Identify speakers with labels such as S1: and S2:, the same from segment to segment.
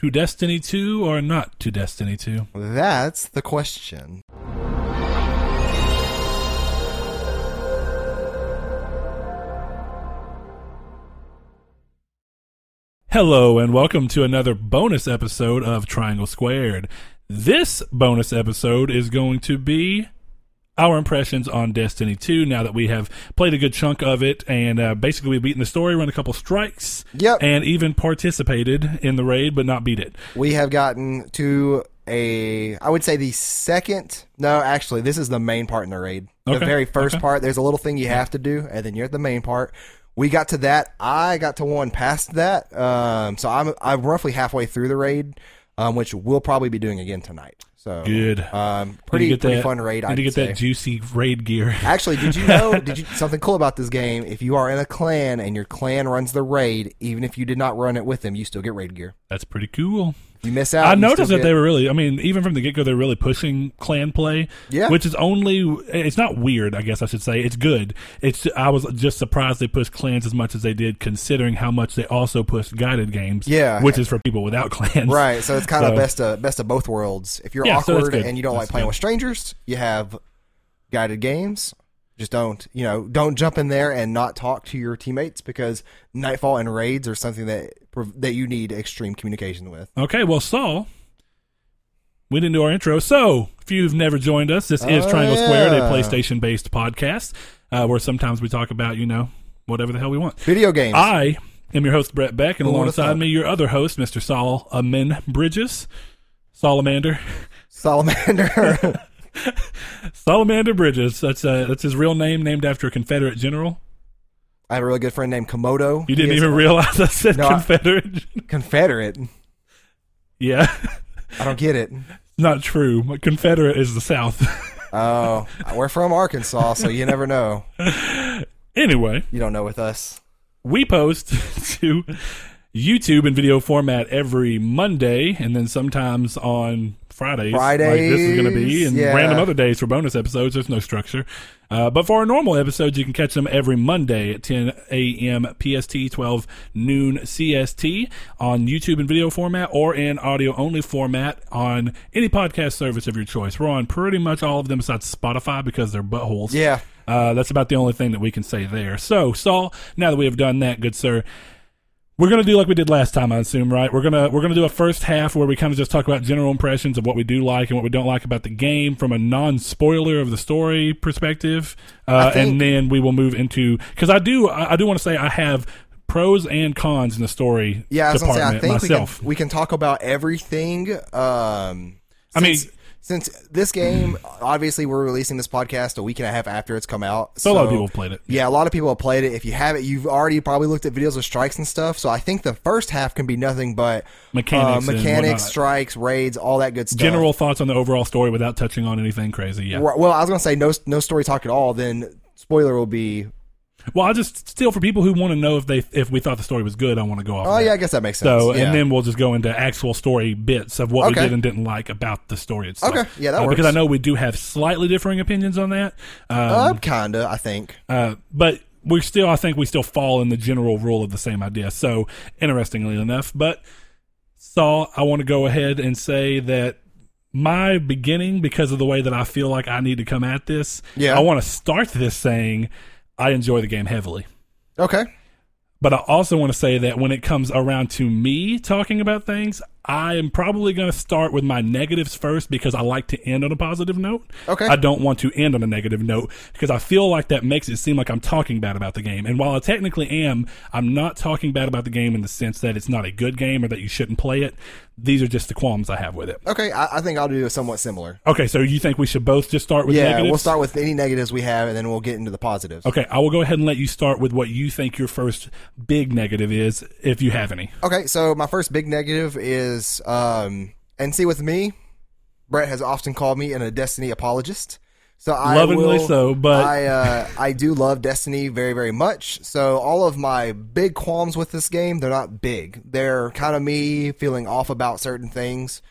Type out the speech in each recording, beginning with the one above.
S1: To Destiny 2 or not to Destiny 2?
S2: That's the question.
S1: Hello, and welcome to another bonus episode of Triangle Squared. This bonus episode is going to be our impressions on Destiny 2 now that we have played a good chunk of it and uh, basically we've beaten the story, run a couple strikes,
S2: Yep.
S1: and even participated in the raid but not beat it.
S2: We have gotten to a, I would say the second, no, actually, this is the main part in the raid. The
S1: Okay,
S2: very first
S1: okay.
S2: part, there's a little thing you have to do, and then you're at the main part. We got to that. I got to one past that. Um, so I'm, I'm roughly halfway through the raid, um, which we'll probably be doing again tonight. So
S1: Good.
S2: Um, pretty, pretty
S1: that-
S2: fun raid.
S1: Need
S2: I'd
S1: to get
S2: say.
S1: that juicy raid gear.
S2: Actually, did you know? did you something cool about this game? If you are in a clan and your clan runs the raid, even if you did not run it with them, you still get raid gear.
S1: That's pretty cool.
S2: You miss out,
S1: I noticed that
S2: get-
S1: they were really. I mean, even from the get go, they're really pushing clan play.
S2: Yeah.
S1: which is only. It's not weird, I guess I should say. It's good. It's. I was just surprised they pushed clans as much as they did, considering how much they also pushed guided games.
S2: Yeah.
S1: which is for people without clans.
S2: Right, so it's kind
S1: So-
S2: of best of best of both worlds. If you're
S1: Yeah,
S2: awkward
S1: good.
S2: and you don't
S1: That's
S2: like playing
S1: good.
S2: with strangers, you have guided games. Just don't, you know, don't jump in there and not talk to your teammates because nightfall and raids are something that that you need extreme communication with.
S1: Okay. Well, Saul. We didn't do our intro. So, if you've never joined us, this is
S2: Oh,
S1: Triangle Squared, a. PlayStation based podcast, uh, where sometimes we talk about, you know, whatever the hell we want.
S2: Video games.
S1: I am your host, Brett Beck, and
S2: Who
S1: alongside me, your other host, Mr. Saul Amin Bridges. Salamander.
S2: Salamander.
S1: Salamander Bridges. That's uh, that's his real name, named after a Confederate general.
S2: I have a really good friend named Komodo.
S1: You didn't even realize I said
S2: No, I-
S1: Confederate.
S2: Confederate.
S1: yeah,
S2: I don't get it.
S1: not true. Confederate is the South.
S2: Oh, we're from Arkansas, so you never know.
S1: anyway,
S2: You don't know with us.
S1: we post to YouTube in video format every Monday, and then sometimes on Fridays. like this is going to be, and
S2: yeah.
S1: random other days for bonus episodes. There's no structure. Uh, but for our normal episodes, you can catch them every Monday at 10 a.m. PST, 12 noon CST on YouTube in video format or in audio only format on any podcast service of your choice. We're on pretty much all of them besides Spotify because they're buttholes.
S2: Yeah.
S1: Uh, that's about the only thing that we can say there. So, Saul, now that we have done that, good sir, we're gonna do like we did last time, I assume, right? We're gonna we're gonna do a first half where we kind of just talk about general impressions of what we do like and what we don't like about the game from a non-spoiler of the story perspective, uh,
S2: think-
S1: and then we will move into because I do I, I do want to say I have pros and cons in the story
S2: Yeah, I was gonna say, I
S1: department
S2: think
S1: myself.
S2: we can we can talk about everything. Um,
S1: I mean-
S2: since- this game, obviously, we're releasing this podcast a week and a half after it's come out.
S1: So a lot of people have played it.
S2: Yeah, a lot of people have played it. If you haven't, you've already probably looked at videos of strikes and stuff. So I think the first half can be nothing but
S1: Mechanics
S2: uh, mechanics, strikes, raids, all that good stuff.
S1: General thoughts on the overall story without touching on anything crazy. Yeah.
S2: Well, I was gonna say no no story talk at all. Then spoiler will be.
S1: Well, I just still for people who want to know if they if we thought the story was good, I want to go off.
S2: Oh
S1: of
S2: yeah. I guess that makes sense.
S1: So,
S2: yeah.
S1: and then we'll just go into actual story bits of what we did and didn't like about the story itself.
S2: Okay. Yeah, that
S1: Uh, Because. I know we do have slightly differing opinions on that. Um,
S2: uh, kinda, I think.
S1: uh, but we still, I think we still fall in the general rule of the same idea. So, interestingly enough, but Saul, I want to go ahead and say that my beginning, because of the way that I feel like I need to come at this,
S2: Yeah.
S1: I want to start this saying I enjoy the game heavily.
S2: Okay.
S1: But I also want to say that when it comes around to me talking about things, I am probably going to start with my negatives first because I like to end on a positive note.
S2: Okay.
S1: I don't want to end on a negative note because I feel like that makes it seem like I'm talking bad about the game. And while I technically am, I'm not talking bad about the game in the sense that it's not a good game or that you shouldn't play it. These are just the qualms I have with it.
S2: Okay, I, I think I'll do a somewhat similar.
S1: Okay, so you think we should both just start with
S2: Yeah,
S1: negatives?
S2: we'll start with any negatives we have, and then we'll get into the positives.
S1: Okay, I will go ahead and let you start with what you think your first big negative is, if you have any.
S2: Okay, so my first big negative is, um, and see with me, Brett has often called me an a Destiny apologist. So I
S1: Lovingly
S2: will-
S1: so, but-
S2: I uh, I do love Destiny very very much. So all of my big qualms with this game, they're not big. They're kind of me feeling off about certain things.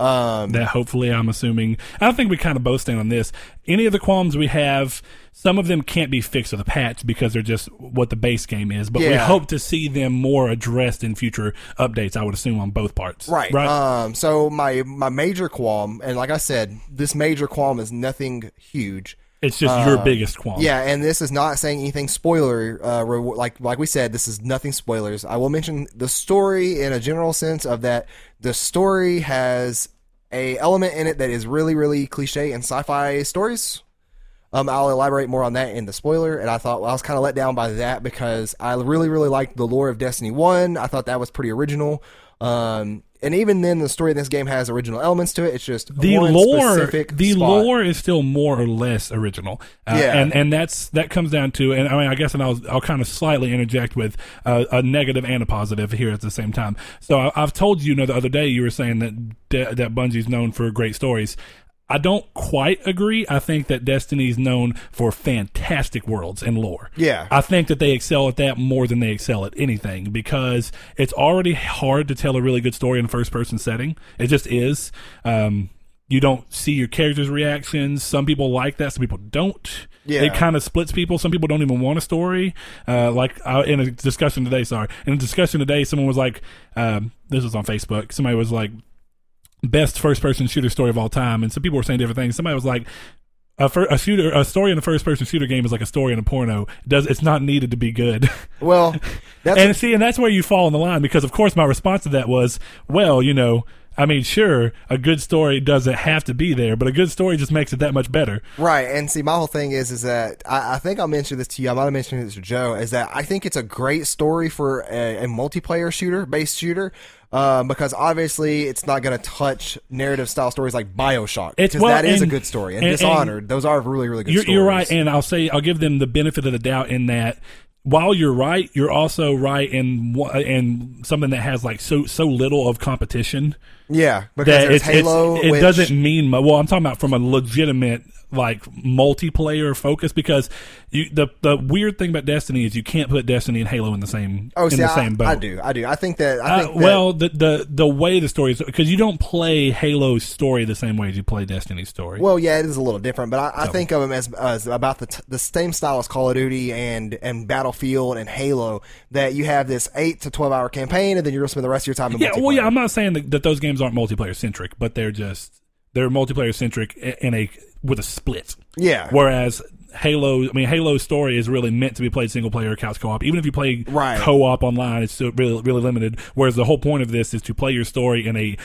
S2: Um,
S1: that hopefully I'm assuming I think we kind of both stand on this. Any of the qualms we have, some of them can't be fixed with a patch because they're just what the base game is. But we hope to see them more addressed in future updates. I would assume on both parts.
S2: Right.
S1: Right.
S2: Um. So my my major qualm, and like I said, this major qualm is nothing huge.
S1: It's just your biggest qualm.
S2: Yeah, and this is not saying anything spoiler. Uh, re- like like we said, this is nothing spoilers. I will mention the story in a general sense of that the story has a element in it that is really really cliche in sci-fi stories. Um, I'll elaborate more on that in the spoiler, and I thought well, I was kind of let down by that because I really really liked the lore of Destiny One. I thought that was pretty original. Um, and even then, the story of this game has original elements to it. It's just
S1: the lore
S2: specific
S1: the
S2: spot.
S1: lore is still more or less original uh,
S2: Yeah.
S1: and and that's that comes down to and i mean i guess and i'll i'll kind of slightly interject with uh, a negative and a positive here at the same time so I, i've told you, you know the other day you were saying that that bungie's known for great stories I don't quite agree. I think that Destiny's known for fantastic worlds and lore.
S2: Yeah.
S1: I think that they excel at that more than they excel at anything because it's already hard to tell a really good story in a first person setting. It just is. Um, you don't see your characters' reactions. Some people like that, some people don't.
S2: Yeah.
S1: It kind of splits people. Some people don't even want a story. Uh, like uh, in a discussion today, sorry, in a discussion today, someone was like, um, this was on Facebook. Somebody was like, best first person shooter story of all time, and some people were saying different things. Somebody was like, a, fir- a shooter, a story in a first person shooter game is like a story in a porno. It does it's not needed to be good.
S2: Well, that's
S1: and see, and that's where you fall in the line because, of course, my response to that was, well, you know. I mean, sure, a good story doesn't have to be there, but a good story just makes it that much better.
S2: Right, and see, my whole thing is, is that I, I think I'll mention this to you. I might have mentioned this to Joe. Is that I think it's a great story for a, a multiplayer shooter, based shooter, um, because obviously it's not going to touch narrative style stories like Bioshock.
S1: It's-
S2: Because
S1: well,
S2: that is a good story, and,
S1: and- and
S2: Dishonored. those are really, really good.
S1: You're,
S2: stories.
S1: you're right, and I'll say I'll give them the benefit of the doubt in that while you're right, you're also right in in something that has like so so little of competition
S2: yeah, because
S1: that
S2: there's
S1: it's, it's-
S2: Halo.
S1: it
S2: which-
S1: doesn't mean well. I'm talking about from a legitimate like multiplayer focus because you the the weird thing about Destiny is you can't put Destiny and Halo in the same
S2: Oh,
S1: in
S2: see,
S1: the
S2: I,
S1: same boat.
S2: I do, I do. I think that. I
S1: Uh,
S2: think that,
S1: well, the, the the way the story is because you don't play Halo's story the same way as you play Destiny's story.
S2: Well, yeah, it is a little different, but I, I think of them as, as about the t- the same style as Call of Duty and and Battlefield and Halo. That you have this eight to twelve hour campaign, and then you're going to spend the rest of your time in
S1: yeah, well, yeah. I'm not saying that, that those games aren't multiplayer centric, but they're just they're multiplayer centric in a with a split.
S2: Yeah.
S1: Whereas Halo, I mean, Halo's story is really meant to be played single player or couch co op. Even if you play
S2: Right.
S1: co op online, it's still really really limited. Whereas the whole point of this is to play your story in a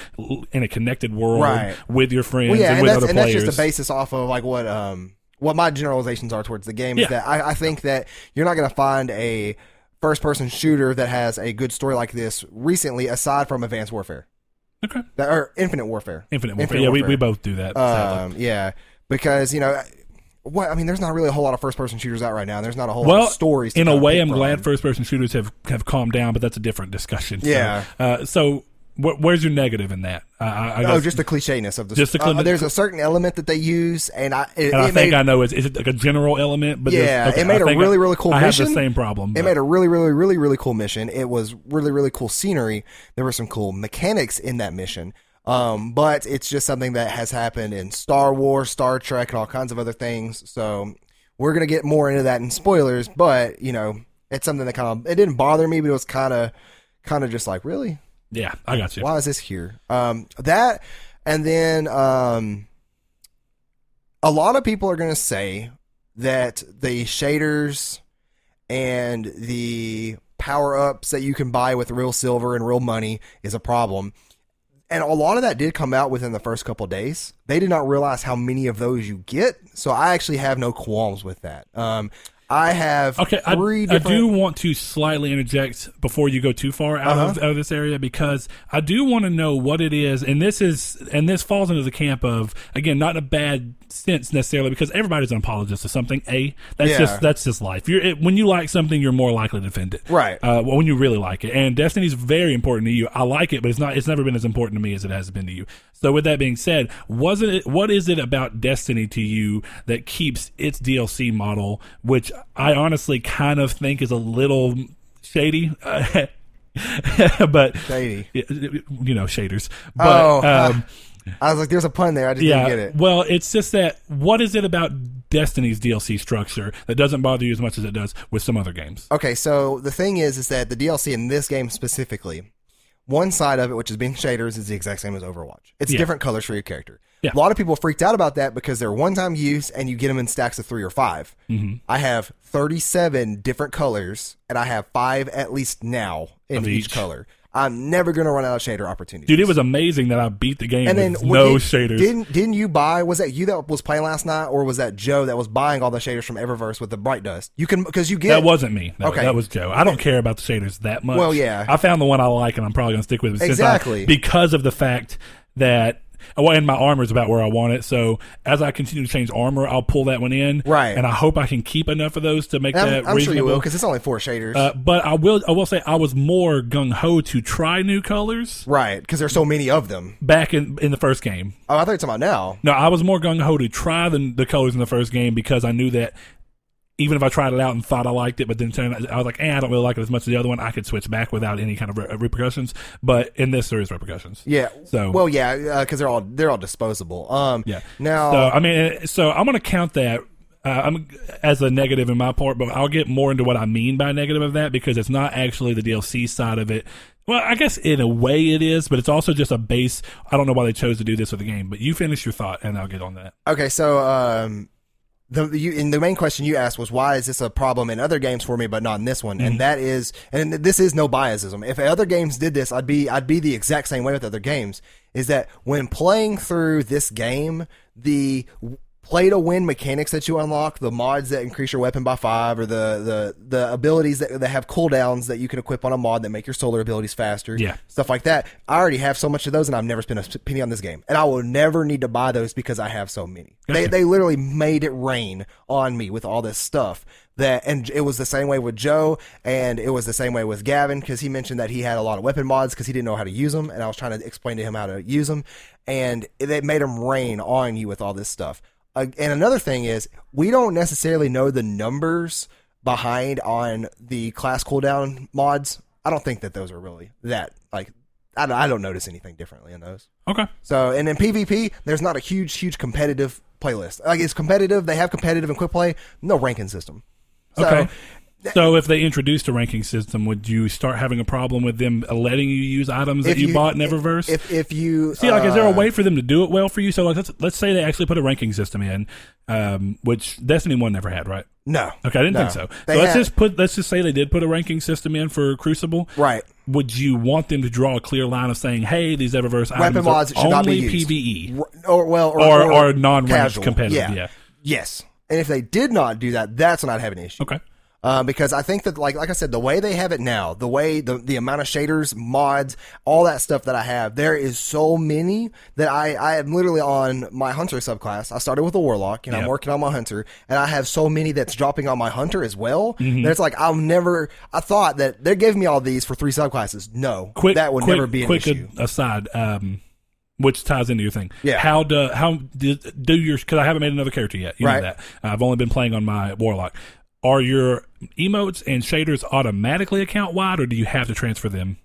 S1: in a connected world
S2: Right.
S1: with your friends
S2: Well, yeah,
S1: and
S2: and
S1: with
S2: that's,
S1: other
S2: and that's
S1: players.
S2: just the basis off of like what um what my generalizations are towards the game
S1: Yeah.
S2: is that I, I think that you're not going to find a first person shooter that has a good story like this recently, aside from Advanced Warfare
S1: okay.
S2: that, or Infinite Warfare.
S1: Infinite Warfare. yeah, We, we both do that.
S2: Um, yeah, because you know. What I mean, there's not really a whole lot of first-person shooters out right now. There's not a whole lot
S1: well,
S2: of stories. To
S1: in a way, I'm
S2: from.
S1: glad first-person shooters have have calmed down, but that's a different discussion. So,
S2: Yeah.
S1: Uh, so, wh- where's your negative in that? I, I, I
S2: Oh, just the clichéness of the.
S1: Just the
S2: uh, there's a certain element that they use, and I. It,
S1: and I think
S2: made,
S1: I know is is it like a general element? But
S2: Yeah,
S1: okay,
S2: it made
S1: I
S2: a really, really cool
S1: I have
S2: mission.
S1: the same problem.
S2: It
S1: but-
S2: made a really, really, really, really cool mission. It was really, really cool scenery. There were some cool mechanics in that mission. Um, but it's just something that has happened in Star Wars, Star Trek, and all kinds of other things. So we're gonna get more into that in spoilers. But you know, it's something that kind of it didn't bother me, but it was kind of, kind of just like really,
S1: yeah, I got you.
S2: why is this here? Um, that, and then um, a lot of people are going to say that the shaders and the power ups that you can buy with real silver and real money is a problem. And a lot of that did come out within the first couple days. They did not realize how many of those you get, so I actually have no qualms with that. Um, I have
S1: Okay, I,
S2: three
S1: I
S2: different.
S1: do want to slightly interject before you go too far out, of,
S2: Uh-huh.
S1: out of this area because I do want to know what it is, and this is and this falls into the camp of again not in a bad sense necessarily because everybody's an apologist of something. A that's
S2: Yeah.
S1: just that's just life. You're it, when you like something, you're more likely to defend it,
S2: Right.
S1: Uh, when you really like it, and Destiny's very important to you. I like it, but it's not. It's never been as important to me as it has been to you. So with that being said, wasn't it? What is it about Destiny to you that keeps its DLC model, which I honestly kind of think is a little shady, but
S2: Shady.
S1: you know shaders. But
S2: Oh,
S1: um,
S2: I was like, "There's a pun there." I just
S1: Yeah.
S2: didn't get it.
S1: Well, it's just that what is it about Destiny's DLC structure that doesn't bother you as much as it does with some other games?
S2: Okay, so the thing is, is that the DLC in this game specifically, one side of it, which is being shaders, is the exact same as Overwatch. It's
S1: Yeah.
S2: different colors for your character.
S1: Yeah.
S2: A lot of people freaked out about that because they're one-time use and you get them in stacks of three or 5
S1: Mm-hmm.
S2: I have 37 different colors, and I have five at least now in each.
S1: each.
S2: color. I'm never going to run out of shader opportunities.
S1: Dude, it was amazing that I beat the game
S2: and then
S1: no
S2: did-
S1: shaders.
S2: Didn't didn't you buy? Was that you that was playing last night, or was that Joe that was buying all the shaders from Eververse with the bright dust? You can because you get
S1: that wasn't me. No,
S2: Okay.
S1: that was Joe. I don't care about the shaders that much.
S2: Well, yeah.
S1: I found the one I like, and I'm probably gonna stick with it since I-
S2: Exactly.
S1: because of the fact that. Well, and my armor is about where I want it. So as I continue to change armor, I'll pull that one in.
S2: Right.
S1: And I hope I can keep enough of those to make
S2: I'm,
S1: that
S2: I'm sure you will because it's only four shaders.
S1: Uh, but I will. I will say I was more gung ho to try new colors
S2: right, because there's so many of them.
S1: back in in the first game.
S2: Oh, I thought you were talking about now.
S1: No, I was more gung ho to try the the colors in the first game because I knew that even if I tried it out and thought I liked it, but then turned I was like, eh, I don't really like it as much as the other one. I could switch back without any kind of re- repercussions. But in this, there is repercussions.
S2: Yeah.
S1: So-
S2: well, yeah, because they're all they're all disposable. Um.
S1: Yeah.
S2: Now.
S1: So I mean, so I'm going to count that. Uh, I'm as a negative in my part, but I'll get more into what I mean by negative of that because it's not actually the DLC side of it. Well, I guess in a way it is, but it's also just a base. I don't know why they chose to do this with the game, but you finish your thought and I'll get on that.
S2: okay. So um. The, you, and the main question you asked was why is this a problem in other games for me but not in this one
S1: Mm-hmm.
S2: and that is and this is no biasism if other games did this I'd be I'd be the exact same way with other games is that when playing through this game the play to win mechanics that you unlock, the mods that increase your weapon by five, or the the the abilities that, that have cooldowns that you can equip on a mod that make your solar abilities faster,
S1: Yeah.
S2: stuff like that. I already have so much of those, and I've never spent a penny on this game, and I will never need to buy those because I have so many. They they literally made it rain on me with all this stuff. That and it was the same way with Joe, and it was the same way with Gavin because he mentioned that he had a lot of weapon mods because he didn't know how to use them, and I was trying to explain to him how to use them, and it, it made him rain on you with all this stuff. Uh, and another thing is, we don't necessarily know the numbers behind on the class cooldown mods. I don't think that those are really that like. I don't, I don't notice anything differently in those.
S1: Okay.
S2: So, and in PvP, there's not a huge, huge competitive playlist. Like it's competitive. They have competitive and quick play. No ranking system. So,
S1: Okay. So if they introduced a ranking system, would you start having a problem with them letting you use items that
S2: if
S1: you, bought in Eververse?
S2: If if you
S1: See, like, is there a
S2: uh,
S1: way for them to do it well for you? So, like, let's let's say they actually put a ranking system in, um, which Destiny One never had, right?
S2: No.
S1: Okay, I didn't
S2: No.
S1: think so.
S2: They
S1: so let's
S2: had-
S1: just put let's just say they did put a ranking system in for Crucible.
S2: Right.
S1: Would you want them to draw a clear line of saying, "Hey, these Eververse
S2: Weapon
S1: items
S2: mods
S1: are
S2: should not be
S1: only. PVE"?
S2: Or well, or,
S1: Or- or non-ranked
S2: casual.
S1: competitive, yeah.
S2: Yes. And if they did not do that, that's when I'd have an issue.
S1: Okay.
S2: Uh, because I think that, like, like I said, the way they have it now, the way the the amount of shaders, mods, all that stuff that I have, there is so many that I I am literally on my hunter subclass. I started with a warlock, and I'm working on my hunter, and I have so many that's dropping on my hunter as well.
S1: Mm-hmm.
S2: That it's like I'll never. I thought that they gave me all these for three subclasses. No,
S1: Quick,
S2: that would
S1: quick,
S2: never be an
S1: quick
S2: issue.
S1: aside, um, which ties into your thing.
S2: Yeah.
S1: How do how do, do your because I haven't made another character yet. You
S2: Right.
S1: know that. I've only been playing on my warlock. Are your emotes and shaders automatically account wide, or do you have to transfer them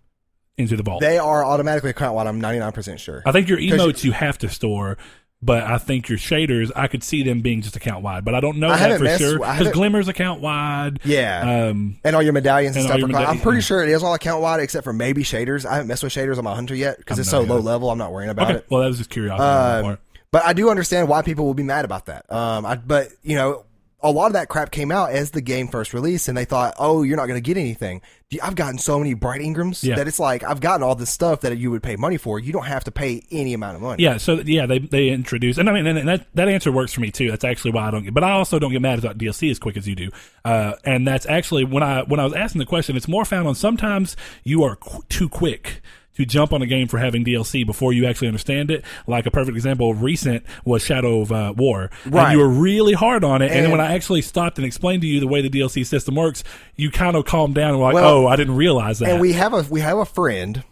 S1: into the vault?
S2: They are automatically account wide. I'm 99 percent sure.
S1: I think your emotes you have to store, but I think your shaders I could see them being just account wide, but I don't know
S2: I
S1: that for
S2: messed-
S1: sure because glimmers account wide.
S2: Yeah.
S1: Um,
S2: and all your medallions and,
S1: and
S2: stuff. are I'm pretty sure it is all account wide, except for maybe shaders. I haven't messed with shaders on my hunter yet because it's so low level. I'm not worrying about
S1: okay,
S2: it.
S1: well that was just curiosity.
S2: Um, but I do understand why people will be mad about that. Um, I, but you know, a lot of that crap came out as the game first released, and they thought, "Oh, you're not going to get anything." I've gotten so many bright engrams
S1: Yeah.
S2: that it's like I've gotten all this stuff that you would pay money for. You don't have to pay any amount of money.
S1: Yeah, so yeah, they they introduce, and I mean, and that that answer works for me too. That's actually why I don't get, but I also don't get mad about DLC as quick as you do. Uh, and that's actually when I when I was asking the question, it's more found on sometimes you are qu- too quick to jump on a game for having DLC before you actually understand it. Like a perfect example of recent was Shadow of uh, War, and
S2: Right.
S1: you were really hard on it. And, then when I actually stopped and explained to you the way the DLC system works, you kind of calmed down and were like,
S2: Well,
S1: "Oh, I didn't realize that."
S2: And we have a we have a friend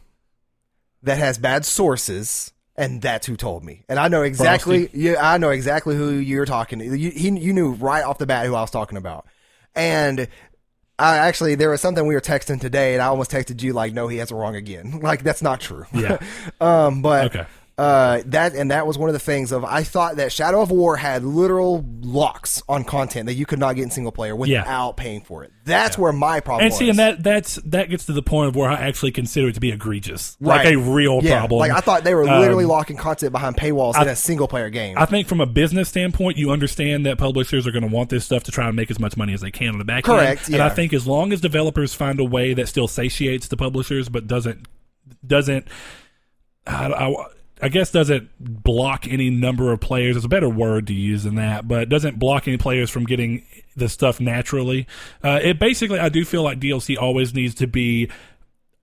S2: that has bad sources, and that's who told me. And I know exactly. Yeah, I know exactly who you're talking. to. You, he, you knew right off the bat who I was talking about. And I actually there was something we were texting today, and I almost texted you like, "No, he has it wrong again." Like that's not true.
S1: Yeah.
S2: um, but
S1: Okay.
S2: Uh, that and that was one of the things of I thought that Shadow of War had literal locks on content that you could not get in single player without paying for it. That's where my problem
S1: And
S2: was.
S1: see, and that that's that gets to the point of where I actually consider it to be egregious, like a real
S2: yeah,
S1: problem.
S2: Like I thought they were
S1: Um,
S2: literally locking content behind paywalls in a single player game.
S1: I think from a business standpoint, you understand that publishers are going to want this stuff to try and make as much money as they can on the back
S2: Correct,
S1: end. And I think as long as developers find a way that still satiates the publishers, but doesn't doesn't, I, I, I guess doesn't block any number of players. There's a better word to use than that, but doesn't block any players from getting the stuff naturally. Uh, it basically, I do feel like DLC always needs to be.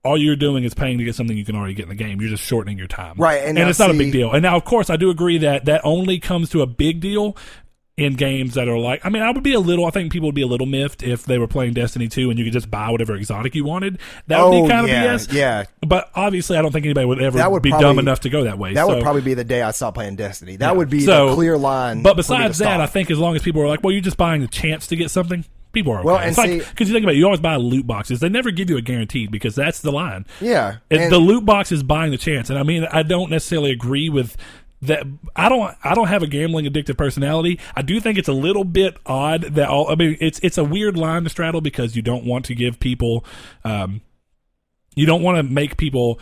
S1: All you're doing is paying to get something you can already get in the game. You're just shortening your time,
S2: Right, and
S1: And, it's not a big deal. And now, of course, I do agree that that only comes to a big deal in games that are like. I mean, I would be a little. I think people would be a little miffed if they were playing Destiny 2 and you could just buy whatever exotic you wanted. That would
S2: oh
S1: be kind
S2: yeah,
S1: of BS.
S2: yeah.
S1: But obviously, I don't think anybody would ever
S2: That would
S1: be
S2: probably-
S1: dumb enough to go that way.
S2: That
S1: So-
S2: would probably be the day I stopped playing Destiny. That
S1: Yeah.
S2: would be
S1: So-
S2: the clear line.
S1: But
S2: for me to
S1: besides that. I think as long as people are like, well, you're just buying a chance to get something. People are okay.
S2: Well, and
S1: it's like because you think about it, you always buy loot boxes. They never give you a guaranteed because that's the line.
S2: yeah,
S1: It, the loot box is buying the chance, and I mean, I don't necessarily agree with that. I don't. I don't have a gambling addictive personality. I do think it's a little bit odd that all. I mean, it's it's a weird line to straddle because you don't want to give people, um, you don't want to make people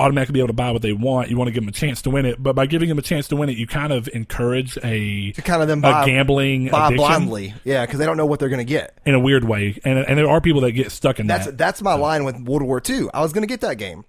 S1: automatically be able to buy what they want. You want to give them a chance to win it, but by giving them a chance to win it, you kind of encourage a
S2: to kind of them
S1: a
S2: buy,
S1: gambling
S2: buy
S1: addiction
S2: blindly. Yeah, because they don't know what they're going to get.
S1: in a weird way, and and there are people that get stuck in
S2: That's
S1: that.
S2: that's my line with World War II. I was going to get that game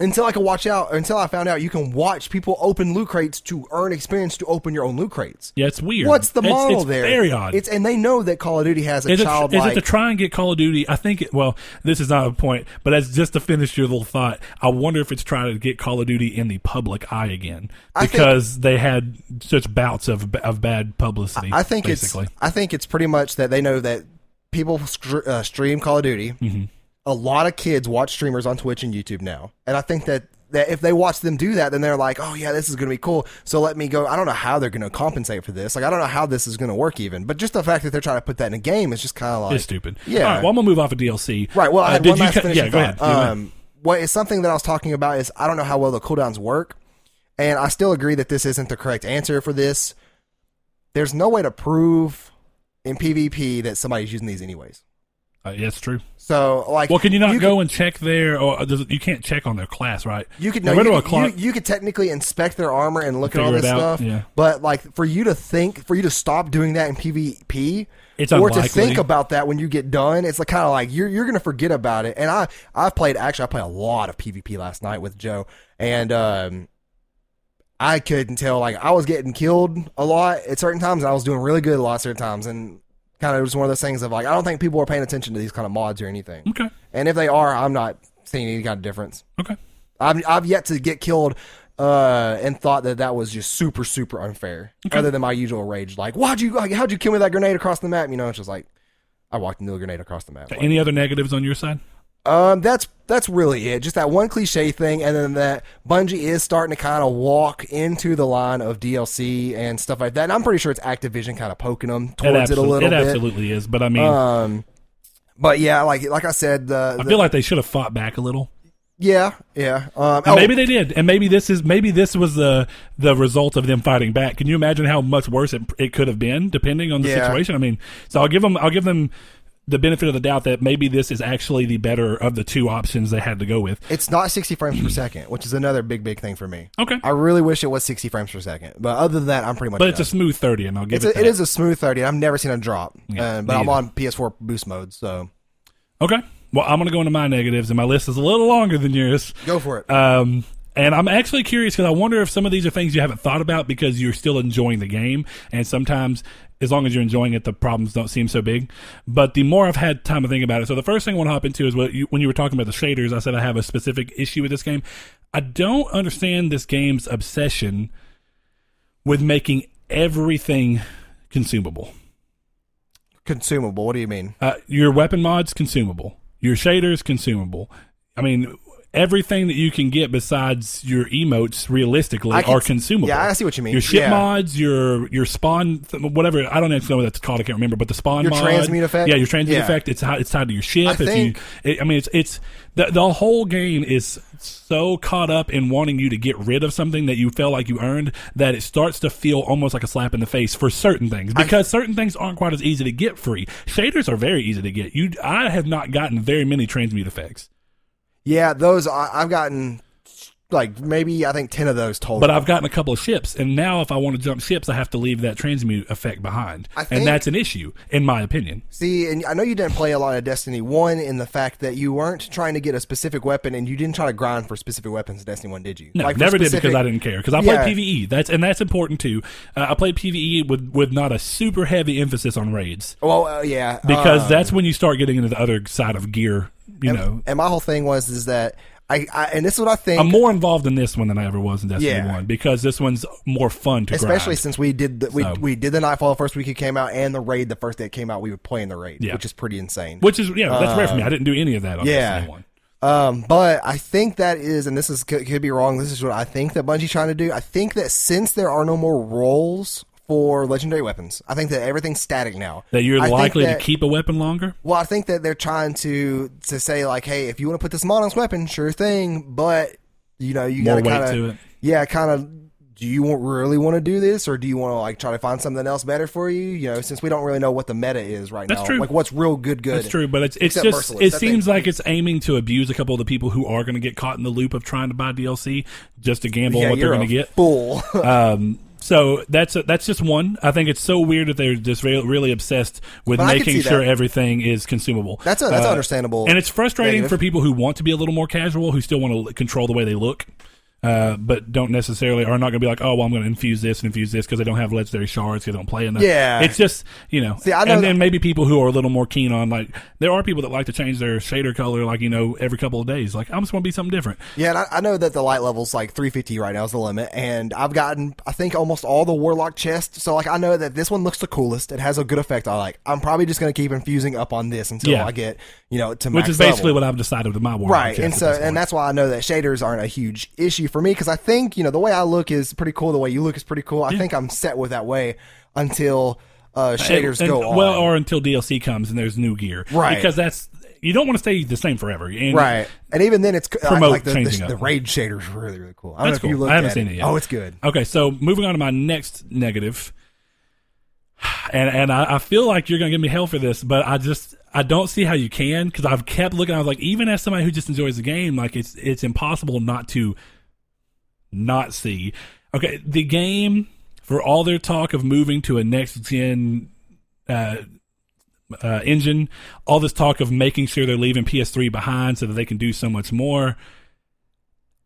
S2: until I could watch out. Until I found out you can watch people open loot crates to earn experience to open your own loot crates.
S1: yeah, it's weird.
S2: What's the
S1: It's-
S2: model
S1: it's
S2: there?
S1: Very odd.
S2: It's and they know that Call of Duty has a
S1: Is
S2: child
S1: is it to try and get Call of Duty? I think. It, well, this is not a point, but as just to finish your little thought, I wonder if it's trying to get Call of Duty in the public eye again
S2: I think-
S1: because they had such bouts of of bad publicity.
S2: I think
S1: basically.
S2: it's I think it's pretty much that they know that people uh, stream Call of Duty.
S1: Mm-hmm.
S2: A lot of kids watch streamers on Twitch and YouTube now, and I think that. That if they watch them do that, then they're like, "Oh yeah, this is going to be cool." So let me go. I don't know how they're going to compensate for this. Like, I don't know how this is going to work, even. But just the fact that they're trying to put that in a game is just kind of like
S1: it's stupid.
S2: Yeah.
S1: All right. Well, I'm gonna move off of DLC.
S2: Right. Well, I
S1: Uh,
S2: had
S1: did
S2: one last
S1: ca-
S2: finishing
S1: Yeah. Go
S2: thought.
S1: ahead. Yeah, go ahead.
S2: Um, what is something that I was talking about is I don't know how well the cooldowns work, and I still agree that this isn't the correct answer for this. There's no way to prove in PvP that somebody's using these anyways.
S1: Uh, yeah, it's true.
S2: So, like,
S1: Well, can you not
S2: could-
S1: go and check their? Or does it- you can't check on their class, right?
S2: You could no, you,
S1: a
S2: could,
S1: clock-
S2: you, you could technically inspect their armor and look at all this stuff.
S1: yeah.
S2: But like for you to think, for you to stop doing that in PvP,
S1: It's
S2: or to think about that when you get done, it's like kind of like you're you're gonna forget about it. And I I've played actually I played a lot of PvP last night with Joe, and um, I couldn't tell like I was getting killed a lot at certain times, and I was doing really good a lot of certain times, and kind of was one of those things of like I don't think people are paying attention to these kind of mods or anything.
S1: Okay.
S2: And if they are, I'm not seeing any kind of difference.
S1: Okay.
S2: I've I've yet to get killed uh, and thought that that was just super super unfair. Other than my usual rage, like why'd you like, how'd you kill me with that grenade across the map? You know, it's just like I walked into a grenade across the map. Like,
S1: Any other negatives on your side?
S2: Um, that's that's really it. Just that one cliche thing, and then that Bungie is starting to kind of walk into the line of DLC and stuff like that. And I'm pretty sure it's Activision kind of poking them towards it, a
S1: absol-
S2: little
S1: it
S2: bit.
S1: absolutely is. But I mean,
S2: Um, but yeah, like like I said, the,
S1: I feel like they should have fought back a little.
S2: yeah yeah. Um,
S1: And
S2: oh,
S1: maybe they did, and maybe this is maybe this was the the result of them fighting back. Can you imagine how much worse it, it could have been, depending on the
S2: Yeah.
S1: situation? I mean, so I'll give them I'll give them the benefit of the doubt that maybe this is actually the better of the two options they had to go with.
S2: It's not 60 frames per second, which is another big, big thing for me.
S1: Okay,
S2: I really wish it was 60 frames per second, but other than that, I'm pretty much.
S1: but it's a smooth thirty, and I'll give
S2: it's
S1: it.
S2: a, it is a smooth 30. I've never seen a drop,
S1: Yeah,
S2: uh, but I'm
S1: either.
S2: on PS4 boost mode, so
S1: Okay, well, I'm going to go into my negatives, and my list is a little longer than yours.
S2: go for it.
S1: Um, and I'm actually curious because I wonder if some of these are things you haven't thought about because you're still enjoying the game. And sometimes, as long as you're enjoying it, the problems don't seem so big. But the more I've had time to think about it, so the first thing I want to hop into is what you, when you were talking about the shaders. I said I have a specific issue with this game. I don't understand this game's obsession with making everything consumable.
S2: Consumable. What do you mean?
S1: Uh, your weapon mods consumable. Your shaders consumable. I mean, everything that you can get besides your emotes realistically
S2: I
S1: are consumable.
S2: yeah, I see what you mean.
S1: Your ship
S2: Yeah.
S1: mods, your your spawn, th- whatever. I don't actually know what that's called. I can't remember. But the spawn
S2: Your
S1: mod,
S2: transmute effect?
S1: Yeah, your transmute
S2: Yeah.
S1: effect. It's how it's tied to your ship.
S2: I
S1: if
S2: think-
S1: you, it, I mean, it's it's the the whole game is so caught up in wanting you to get rid of something that you felt like you earned that it starts to feel almost like a slap in the face for certain things because certain things aren't quite as easy to get free. Shaders are very easy to get. You, I have not gotten very many transmute effects.
S2: Yeah, those I, I've gotten like maybe I think ten of those total.
S1: But I've gotten a couple of ships, and now if I want to jump ships, I have to leave that transmute effect behind,
S2: think-
S1: and that's an issue, in my opinion.
S2: See, and I know you didn't play a lot of Destiny 1 in the fact that you weren't trying to get a specific weapon and you didn't try to grind for specific weapons in Destiny 1, did you?
S1: No,
S2: Like,
S1: never did because I didn't care. Because I
S2: Yeah.
S1: played PVE. That's and that's important too. Uh, I played PVE with with not a super heavy emphasis on raids
S2: Well, uh, yeah.
S1: because
S2: um,
S1: that's when you start getting into the other side of gear. You know,
S2: And my whole thing was is that I, I and this is what I think
S1: I'm more involved in this one than I ever was in Destiny
S2: Yeah.
S1: One because this one's more fun to play.
S2: especially
S1: grind.
S2: since we did the, we
S1: So-
S2: we did the Nightfall the first week it came out and the raid the first day it came out we were playing the raid,
S1: Yeah.
S2: which is pretty insane.
S1: which is yeah, that's rare for me. I didn't do any of that on
S2: Uh, yeah.
S1: Destiny One.
S2: Um, but I think that is, and this is could, could be wrong. This is what I think that Bungie's trying to do. I think that since there are no more rolls for legendary weapons, I think that everything's static now.
S1: That you're
S2: I
S1: likely
S2: that-
S1: to keep a weapon longer.
S2: Well, I think that they're trying to to say like, hey, if you want to put this mod on this weapon, sure thing, but you know you got to kind of yeah, kind of. Do you want, really want to do this, or do you want to like try to find something else better for you? You know, since we don't really know what the meta is right now.
S1: That's
S2: now,
S1: true.
S2: like what's real good, good.
S1: That's true, but it's it's just
S2: Merciless.
S1: it
S2: That
S1: seems
S2: thing-
S1: like it's aiming to abuse a couple of the people who are going to get caught in the loop of trying to buy DLC just to gamble
S2: Yeah,
S1: on what they're going to get.
S2: Fool.
S1: Um, so that's that's just one. I think it's so weird that they're just really, really obsessed with
S2: But
S1: making sure
S2: that.
S1: everything is consumable.
S2: That's a, that's
S1: Uh,
S2: understandable.
S1: and it's frustrating
S2: negative.
S1: for people who want to be a little more casual, who still want to control the way they look. Uh, but don't necessarily are not going to be like, oh, well, I'm going to infuse this and infuse this because they don't have legendary shards, because they don't play enough.
S2: Yeah.
S1: it's just you know,
S2: See, I know
S1: and then maybe people who are a little more keen on like, there are people that like to change their shader color, like you know, every couple of days. Like, I'm just going to be something different.
S2: Yeah, and I, I know that the light level's like 350 right now is the limit, and I've gotten I think almost all the warlock chests. So like I know that this one looks the coolest. It has a good effect. I like. I'm probably just gonna keep infusing up on this until
S1: Yeah.
S2: I get you know to
S1: Which is basically
S2: level.
S1: what I've decided with my war.
S2: right. And so and that's why I know that shaders aren't a huge issue for me because I think you know the way I look is pretty cool. The way you look is pretty cool. I think I'm set with that way until uh, shaders
S1: And-
S2: go on.
S1: well, or until DLC comes and there's new gear,
S2: Right.
S1: Because that's you don't want to stay the same forever, and
S2: Right, and even then, it's
S1: Promote
S2: like the, the,
S1: changing
S2: the raid shader's really really cool. I don't
S1: That's
S2: know if you
S1: cool.
S2: looked
S1: I haven't seen it yet.
S2: Oh, it's good.
S1: Okay, so moving on to my next negative, and and I, I feel like you're gonna give me hell for this, but I just I don't see how you can because I've kept looking. I was like, even as somebody who just enjoys the game, like it's it's impossible not to not see. Okay, the game for all their talk of moving to a next gen. Uh, uh, engine, all this talk of making sure they're leaving PS3 behind so that they can do so much more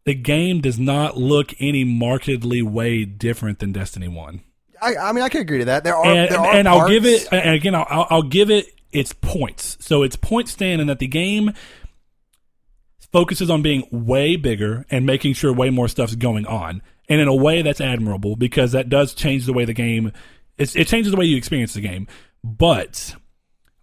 S1: the game does not look any markedly way different than Destiny One.
S2: I, I mean, I can agree to that. There are
S1: And,
S2: there are
S1: and I'll give it, and again, I'll, I'll- I'll give it its points. So its point stand in that the game focuses on being way bigger and making sure way more stuff's going on. And in a way that's admirable because that does change the way the game, it changes the way you experience the game. But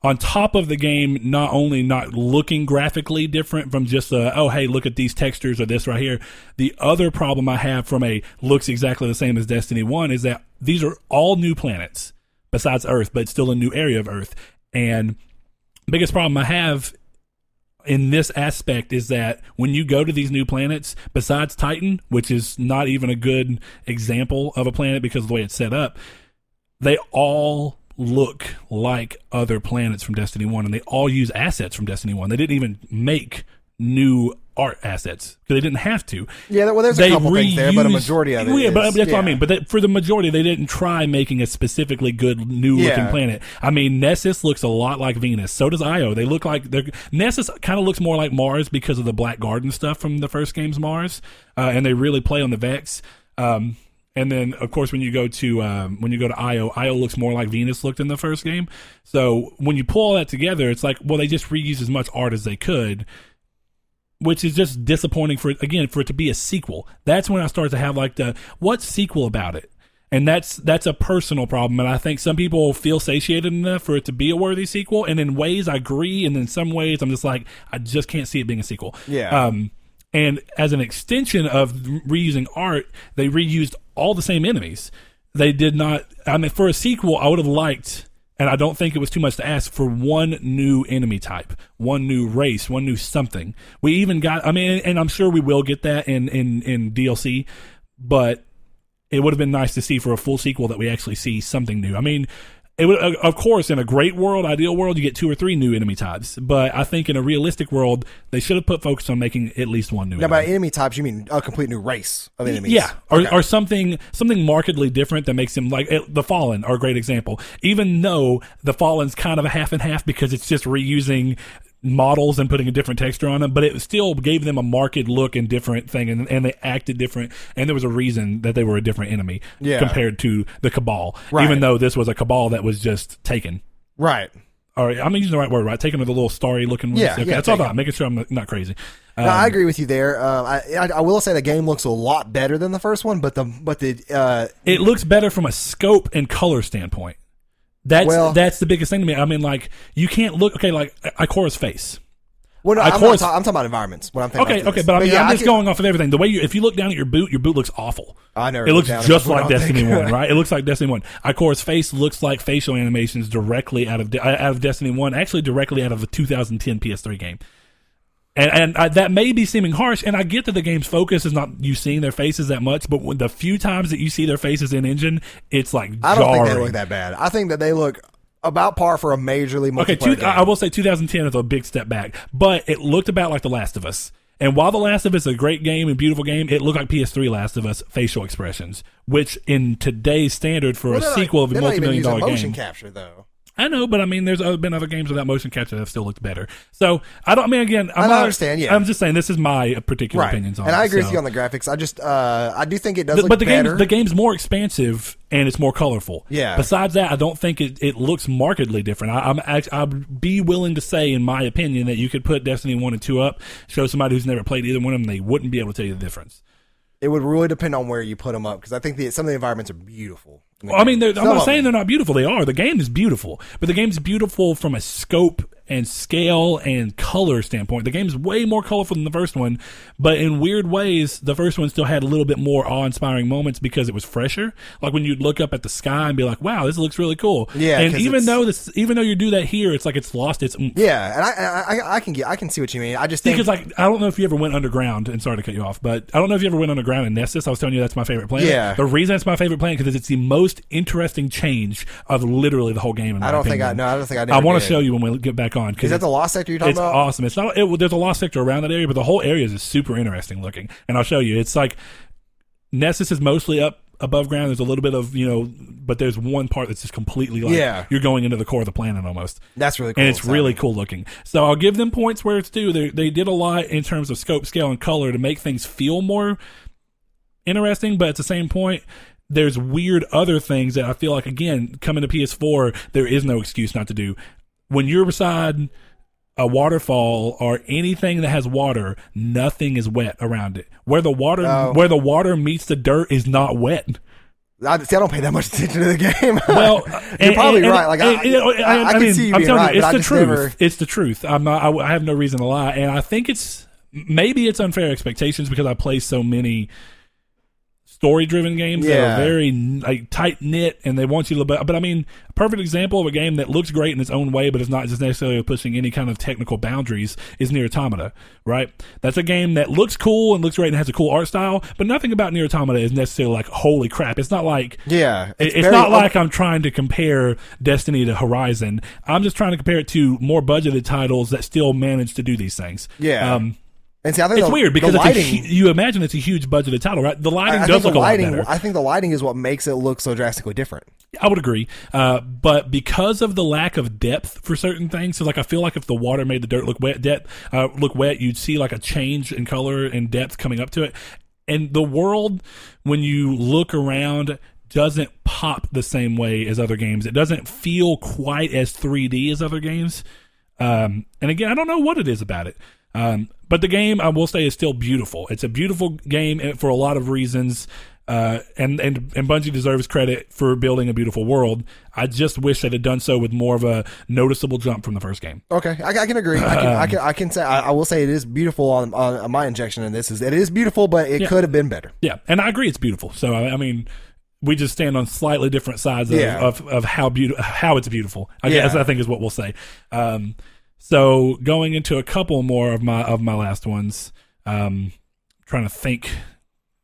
S1: on top of the game not only not looking graphically different from just a oh hey look at these textures or this right here the other problem i have from a looks exactly the same as destiny 1 is that these are all new planets besides earth but still a new area of earth and biggest problem i have in this aspect is that when you go to these new planets besides titan which is not even a good example of a planet because of the way it's set up they all look like other planets from Destiny 1 and they all use assets from Destiny 1. They didn't even make new art assets because they didn't have to.
S2: Yeah, well, there's a
S1: They
S2: couple things there, but a majority of it.
S1: Yeah, but
S2: is-
S1: that's what I mean. But that, for the majority, they didn't try making a specifically good new looking planet. I mean, Nessus looks a lot like Venus. So does Io. They look like they're Nessus kind of looks more like Mars because of the Black Garden stuff from the first game's Mars, uh, and they really play on the Vex. Um, and then, of course, when you go to um, when you go to Io, Io looks more like Venus looked in the first game. So when you pull all that together, it's like, well, they just reused as much art as they could which is just disappointing for again for it to be a sequel. That's when I start to have like the what sequel about it, and that's that's a personal problem. And I think some people feel satiated enough for it to be a worthy sequel, and in ways I agree, and in some ways I'm just like I just can't see it being a sequel.
S2: Yeah.
S1: Um, And as an extension of reusing art, they reused all the same enemies. They did not. I mean, for a sequel, I would have liked, and I don't think it was too much to ask for one new enemy type, one new race, one new something. We even got. I mean, and I'm sure we will get that in in in DLC, but it would have been nice to see for a full sequel that we actually see something new. I mean, it would, uh, of course, in a great world, ideal world, you get two or three new enemy types. But I think in a realistic world, they should have put focus on making at least one new.
S2: Now,
S1: enemy.
S2: by enemy types, you mean a complete new race of enemies?
S1: Yeah, or,
S2: Okay.
S1: or something something markedly different that makes them like eh, the Fallen are a great example. Even though the Fallen's kind of a half and half because it's just reusing models and putting a different texture on them, but it still gave them a marked look and different thing, and, and they acted different, and there was a reason that they were a different enemy
S2: Yeah.
S1: compared to the Cabal.
S2: Right.
S1: Even though this was a Cabal that was just taken.
S2: right.
S1: All right, I'm using the right word, right? Taken with a little starry looking. ones?
S2: Yeah,
S1: okay,
S2: yeah,
S1: that's all about making sure I'm not- crazy.
S2: No,
S1: Um,
S2: I agree with you there. Uh, I, I I will say the game looks a lot better than the first one, but the but the uh,
S1: it looks better from a scope and color standpoint. That's
S2: Well-
S1: that's the biggest thing to me. I mean, like you can't look okay, like Ikora's face.
S2: well, no, I'm, ta- I'm talking about environments. What I'm thinking.
S1: Okay, okay, but I mean,
S2: yeah,
S1: I'm just
S2: can-
S1: going off of everything. The way you, if you look down at your boot, your boot looks awful.
S2: I never
S1: It looks just like Destiny. One, right? It looks like Destiny One. Ikora's face looks like facial animations directly out of out of Destiny One, actually directly out of the 2010 PS3 game. And and I, that may be seeming harsh, and I get that the game's focus is not you seeing their faces that much, but when the few times that you see their faces in engine, it's like
S2: I don't think they look that bad. I think that they look about par for a majorly multiplayer
S1: Okay, two,
S2: game.
S1: I will say 2010 is a big step back, but it looked about like The Last of Us. And while The Last of Us is a great game and beautiful game, it looked like PS3 Last of Us facial expressions, which in today's standard for
S2: Well,
S1: a sequel of a
S2: they're not even
S1: multi-million dollar
S2: motion
S1: game.
S2: capture though.
S1: I know, but I mean, there's been other games without motion capture that have still looked better. So I don't. I mean, again, I'm
S2: I
S1: not,
S2: understand, yeah.
S1: I'm just saying this is my particular
S2: Right,
S1: opinions on
S2: and. I agree
S1: so.
S2: with you on the graphics. I just uh, I do think it does
S1: The- but the
S2: better.
S1: game the game's more expansive and it's more colorful.
S2: Yeah.
S1: Besides that, I don't think it, it looks markedly different. I, I'm I'd be willing to say, in my opinion, that you could put Destiny one and two up, show somebody who's never played either one of them, they wouldn't be able to tell you the difference.
S2: it would really depend on where you put them up because I think the, some of the environments are beautiful.
S1: Well, I mean, I'm not saying they're not beautiful. They are. The game is beautiful, but the game's beautiful from a scope and scale and color standpoint. The game's way more colorful than the first one, but in weird ways, the first one still had a little bit more awe-inspiring moments because it was fresher. Like when you'd look up at the sky and be like, "Wow, this looks really cool."
S2: Yeah,
S1: And even though this, even though you do that here, it's like it's lost its. oomph.
S2: Yeah, and I, I I can get I can see what you mean. I just think
S1: Because like I don't know if you ever went underground and sorry to cut you off, but I don't know if you ever went underground in Nessus. I was telling you that's my favorite planet.
S2: Yeah.
S1: The reason it's my favorite planet because it's the most interesting change of literally the whole game.
S2: I don't think I no I don't think I.
S1: I want to show you when we get back on. 'Cause
S2: Is that the lost sector you're talking
S1: it's
S2: about?
S1: awesome. It's not. It, there's a lost sector around that area, but the whole area is super interesting looking. And I'll show you. It's like Nessus is mostly up above ground. There's a little bit of you know, but there's one part that's just completely like
S2: Yeah.
S1: you're going into the core of the planet almost
S2: That's really cool.
S1: and it's really cool looking. So I'll give them points where it's due. They they did a lot in terms of scope, scale, and color to make things feel more interesting, but at the same point. There's weird other things that I feel like again coming to PS4 there is no excuse not to do. When you're beside a waterfall or anything that has water, nothing is wet around it. Where the water
S2: Oh.
S1: where the water meets the dirt is not wet.
S2: I, see, I don't pay that much attention to the game.
S1: Well,
S2: You're probably right. Like, I- I- I can
S1: mean,
S2: see you
S1: I'm
S2: being
S1: telling
S2: right,
S1: you, it's the truth.
S2: never-
S1: It's the truth. I'm not. I, I have no reason to lie, and I think it's maybe it's unfair expectations because I play so many story-driven games that are very like tight knit, and they want you to. But, but I mean, a perfect example of a game that looks great in its own way, but it's not just necessarily pushing any kind of technical boundaries is Nier Automata. Right? That's a game that looks cool and looks great and has a cool art style, but nothing about Nier Automata is necessarily like holy crap. It's not like
S2: yeah,
S1: it's,
S2: very
S1: not like I'm trying to compare Destiny to Horizon. I'm just trying to compare it to more budgeted titles that still manage to do these things.
S2: Yeah.
S1: Um,
S2: And see, I think
S1: it's
S2: the,
S1: weird because it's
S2: lighting.
S1: a, you imagine it's a huge budgeted title, right? The lighting
S2: I, I
S1: does look
S2: the
S1: a lot
S2: lighting.
S1: better.
S2: I think the lighting is what makes it look so drastically different.
S1: I would agree. Uh, but because of the lack of depth for certain things, so like I feel like if the water made the dirt look wet, depth, uh, look wet, you'd see like a change in color and depth coming up to it. And the world, when you look around, doesn't pop the same way as other games. It doesn't feel quite as 3D as other games. Um, and again, I don't know what it is about it. Um, but the game, I will say, is still beautiful. It's a beautiful game for a lot of reasons. Uh, and, and and Bungie deserves credit for building a beautiful world. I just wish they'd have done so with more of a noticeable jump from the first game.
S2: Okay, I, I can agree. I can, I can, I can say, I, I will say it is beautiful on, on, my injection in this. Is it is beautiful, but it
S1: Yeah.
S2: could have been better.
S1: Yeah, and I agree it's beautiful. So I, I mean, we just stand on slightly different sides of
S2: Yeah.
S1: of, of how beautiful how it's beautiful. I
S2: Yeah.
S1: guess I think is what we'll say. Um, so going into a couple more of my of my last ones, um, trying to think,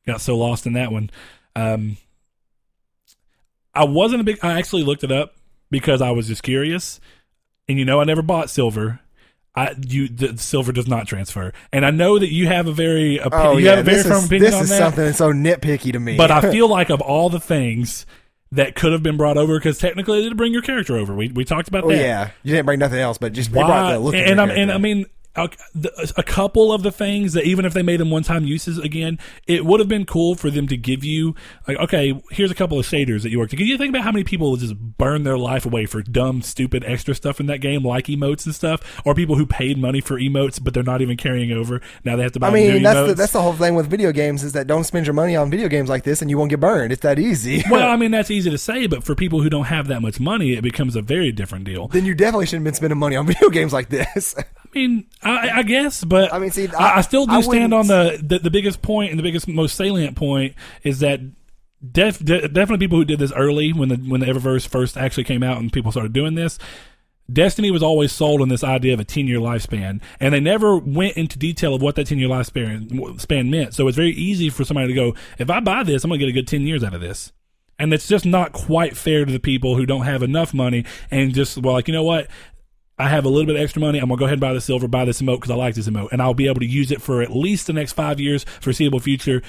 S1: got so lost in that one. Um, I wasn't a big. I actually looked it up because I was just curious, and you know, I never bought silver. I you the silver does not transfer, and I know that you have a very opi-
S2: Oh
S1: you
S2: yeah,
S1: have a very
S2: this
S1: firm
S2: is
S1: opinion
S2: this
S1: on
S2: is
S1: that.
S2: something that's so nitpicky to me.
S1: But I feel like of all the things that could have been brought over, because technically they did bring your character over. We we talked about
S2: oh
S1: that.
S2: yeah, you didn't bring nothing else, but just they brought
S1: Why?
S2: the look.
S1: And I'm and. I mean. A, a couple of the things that even if they made them one-time uses again, it would have been cool for them to give you like, okay, here's a couple of shaders that you worked. Can you think about how many people just burn their life away for dumb, stupid extra stuff in that game, like emotes and stuff, or people who paid money for emotes but they're not even carrying over. Now they have to buy
S2: I mean, that's
S1: emotes.
S2: the, that's the whole thing with video games is that don't spend your money on video games like this, and you won't get burned. It's that easy.
S1: well, I mean, that's easy to say, but for people who don't have that much money, it becomes a very different deal.
S2: then you definitely shouldn't have been spending money on video games like this.
S1: I mean, I, I guess, but
S2: I mean, see,
S1: I,
S2: I-
S1: still do
S2: I
S1: stand on the, the the biggest point and the biggest most salient point is that def, de- definitely people who did this early when the when the Eververse first actually came out and people started doing this. Destiny was always sold on this idea of a 10 year lifespan, and they never went into detail of what that 10 year lifespan span meant. So it's very easy for somebody to go, if I buy this, I'm going to get a good 10 years out of this. And it's just not quite fair to the people who don't have enough money and just, well, like, you know what? I have a little bit of extra money. I'm gonna go ahead and buy the silver, buy this emote because I like this emote, and I'll be able to use it for at least the next five years, foreseeable future.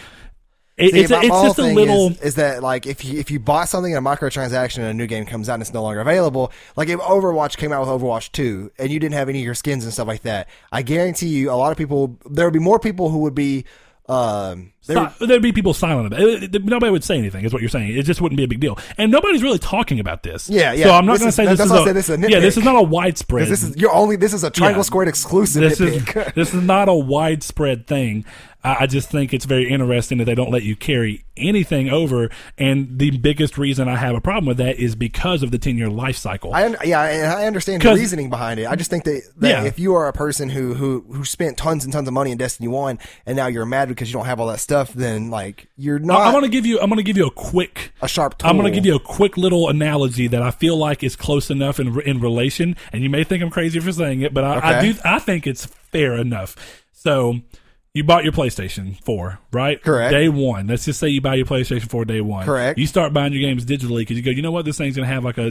S1: It,
S2: See,
S1: it's a, it's just a little.
S2: Is, is that like if you if you bought something in a microtransaction and a new game comes out and it's no longer available, like if Overwatch came out with Overwatch two and you didn't have any of your skins and stuff like that, I guarantee you a lot of people there would be more people who would be um they
S1: si- there'd be people silent about it. Nobody would say anything. Is what you're saying. It just wouldn't be a big deal, and nobody's really talking about this.
S2: Yeah, yeah.
S1: So I'm not
S2: This
S1: going to
S2: is-
S1: say
S2: that's
S1: this is,
S2: why I
S1: a,
S2: said this is a
S1: yeah. This is not a widespread.
S2: this is you're only this is a triangle
S1: Yeah.
S2: squared exclusive
S1: this
S2: nitpick.
S1: is this is not a widespread thing. I I just think it's very interesting that they don't let you carry anything over, and the biggest reason I have a problem with that is because of the ten year life cycle.
S2: I un- yeah, and I understand the
S1: 'Cause-
S2: reasoning behind it. I just think that, that
S1: Yeah.
S2: if you are a person who, who who spent tons and tons of money in Destiny One, and now you're mad because you don't have all that stuff, then like you're
S1: I,
S2: not
S1: I want to give you. I'm going to give you a quick.
S2: a sharp tool.
S1: I'm going to give you a quick little analogy that I feel like is close enough in in relation, and you may think I'm crazy for saying it, but I, I do. I think it's fair enough. So. You bought your PlayStation 4, right?
S2: Correct.
S1: Day one. Let's just say you buy your PlayStation 4 day one.
S2: Correct.
S1: You start buying your games digitally because you go, you know what? This thing's going to have like a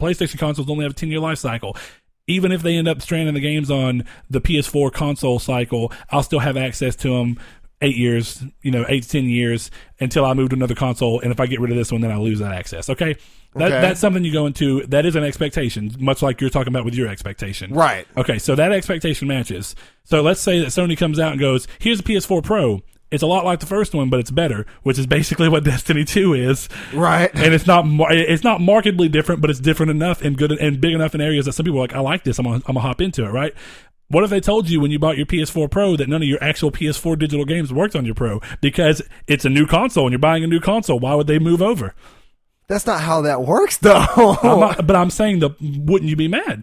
S1: PlayStation consoles only have a 10 year life cycle. Even if they end up stranding the games on the PS4 console cycle, I'll still have access to them eight years, you know, eight to 10 years until I move to another console. And if I get rid of this one, then I lose that access. Okay. That,
S2: Okay.
S1: That's something you go into. That is an expectation, much like you're talking about with your expectation.
S2: Right.
S1: Okay, so that expectation matches. So let's say that Sony comes out and goes, "Here's a PS4 Pro. It's a lot like the first one, but it's better," which is basically what Destiny 2 is.
S2: Right.
S1: And it's not it's not markedly different, but it's different enough and good and big enough in areas that some people are like, "I like this. I'm gonna, I'm gonna hop into it." Right? What if they told you when you bought your PS4 Pro that none of your actual PS4 digital games worked on your Pro because it's a new console and you're buying a new console? Why would they move over?
S2: That's not how that works, though.
S1: I'm not, but I'm saying the wouldn't you be mad?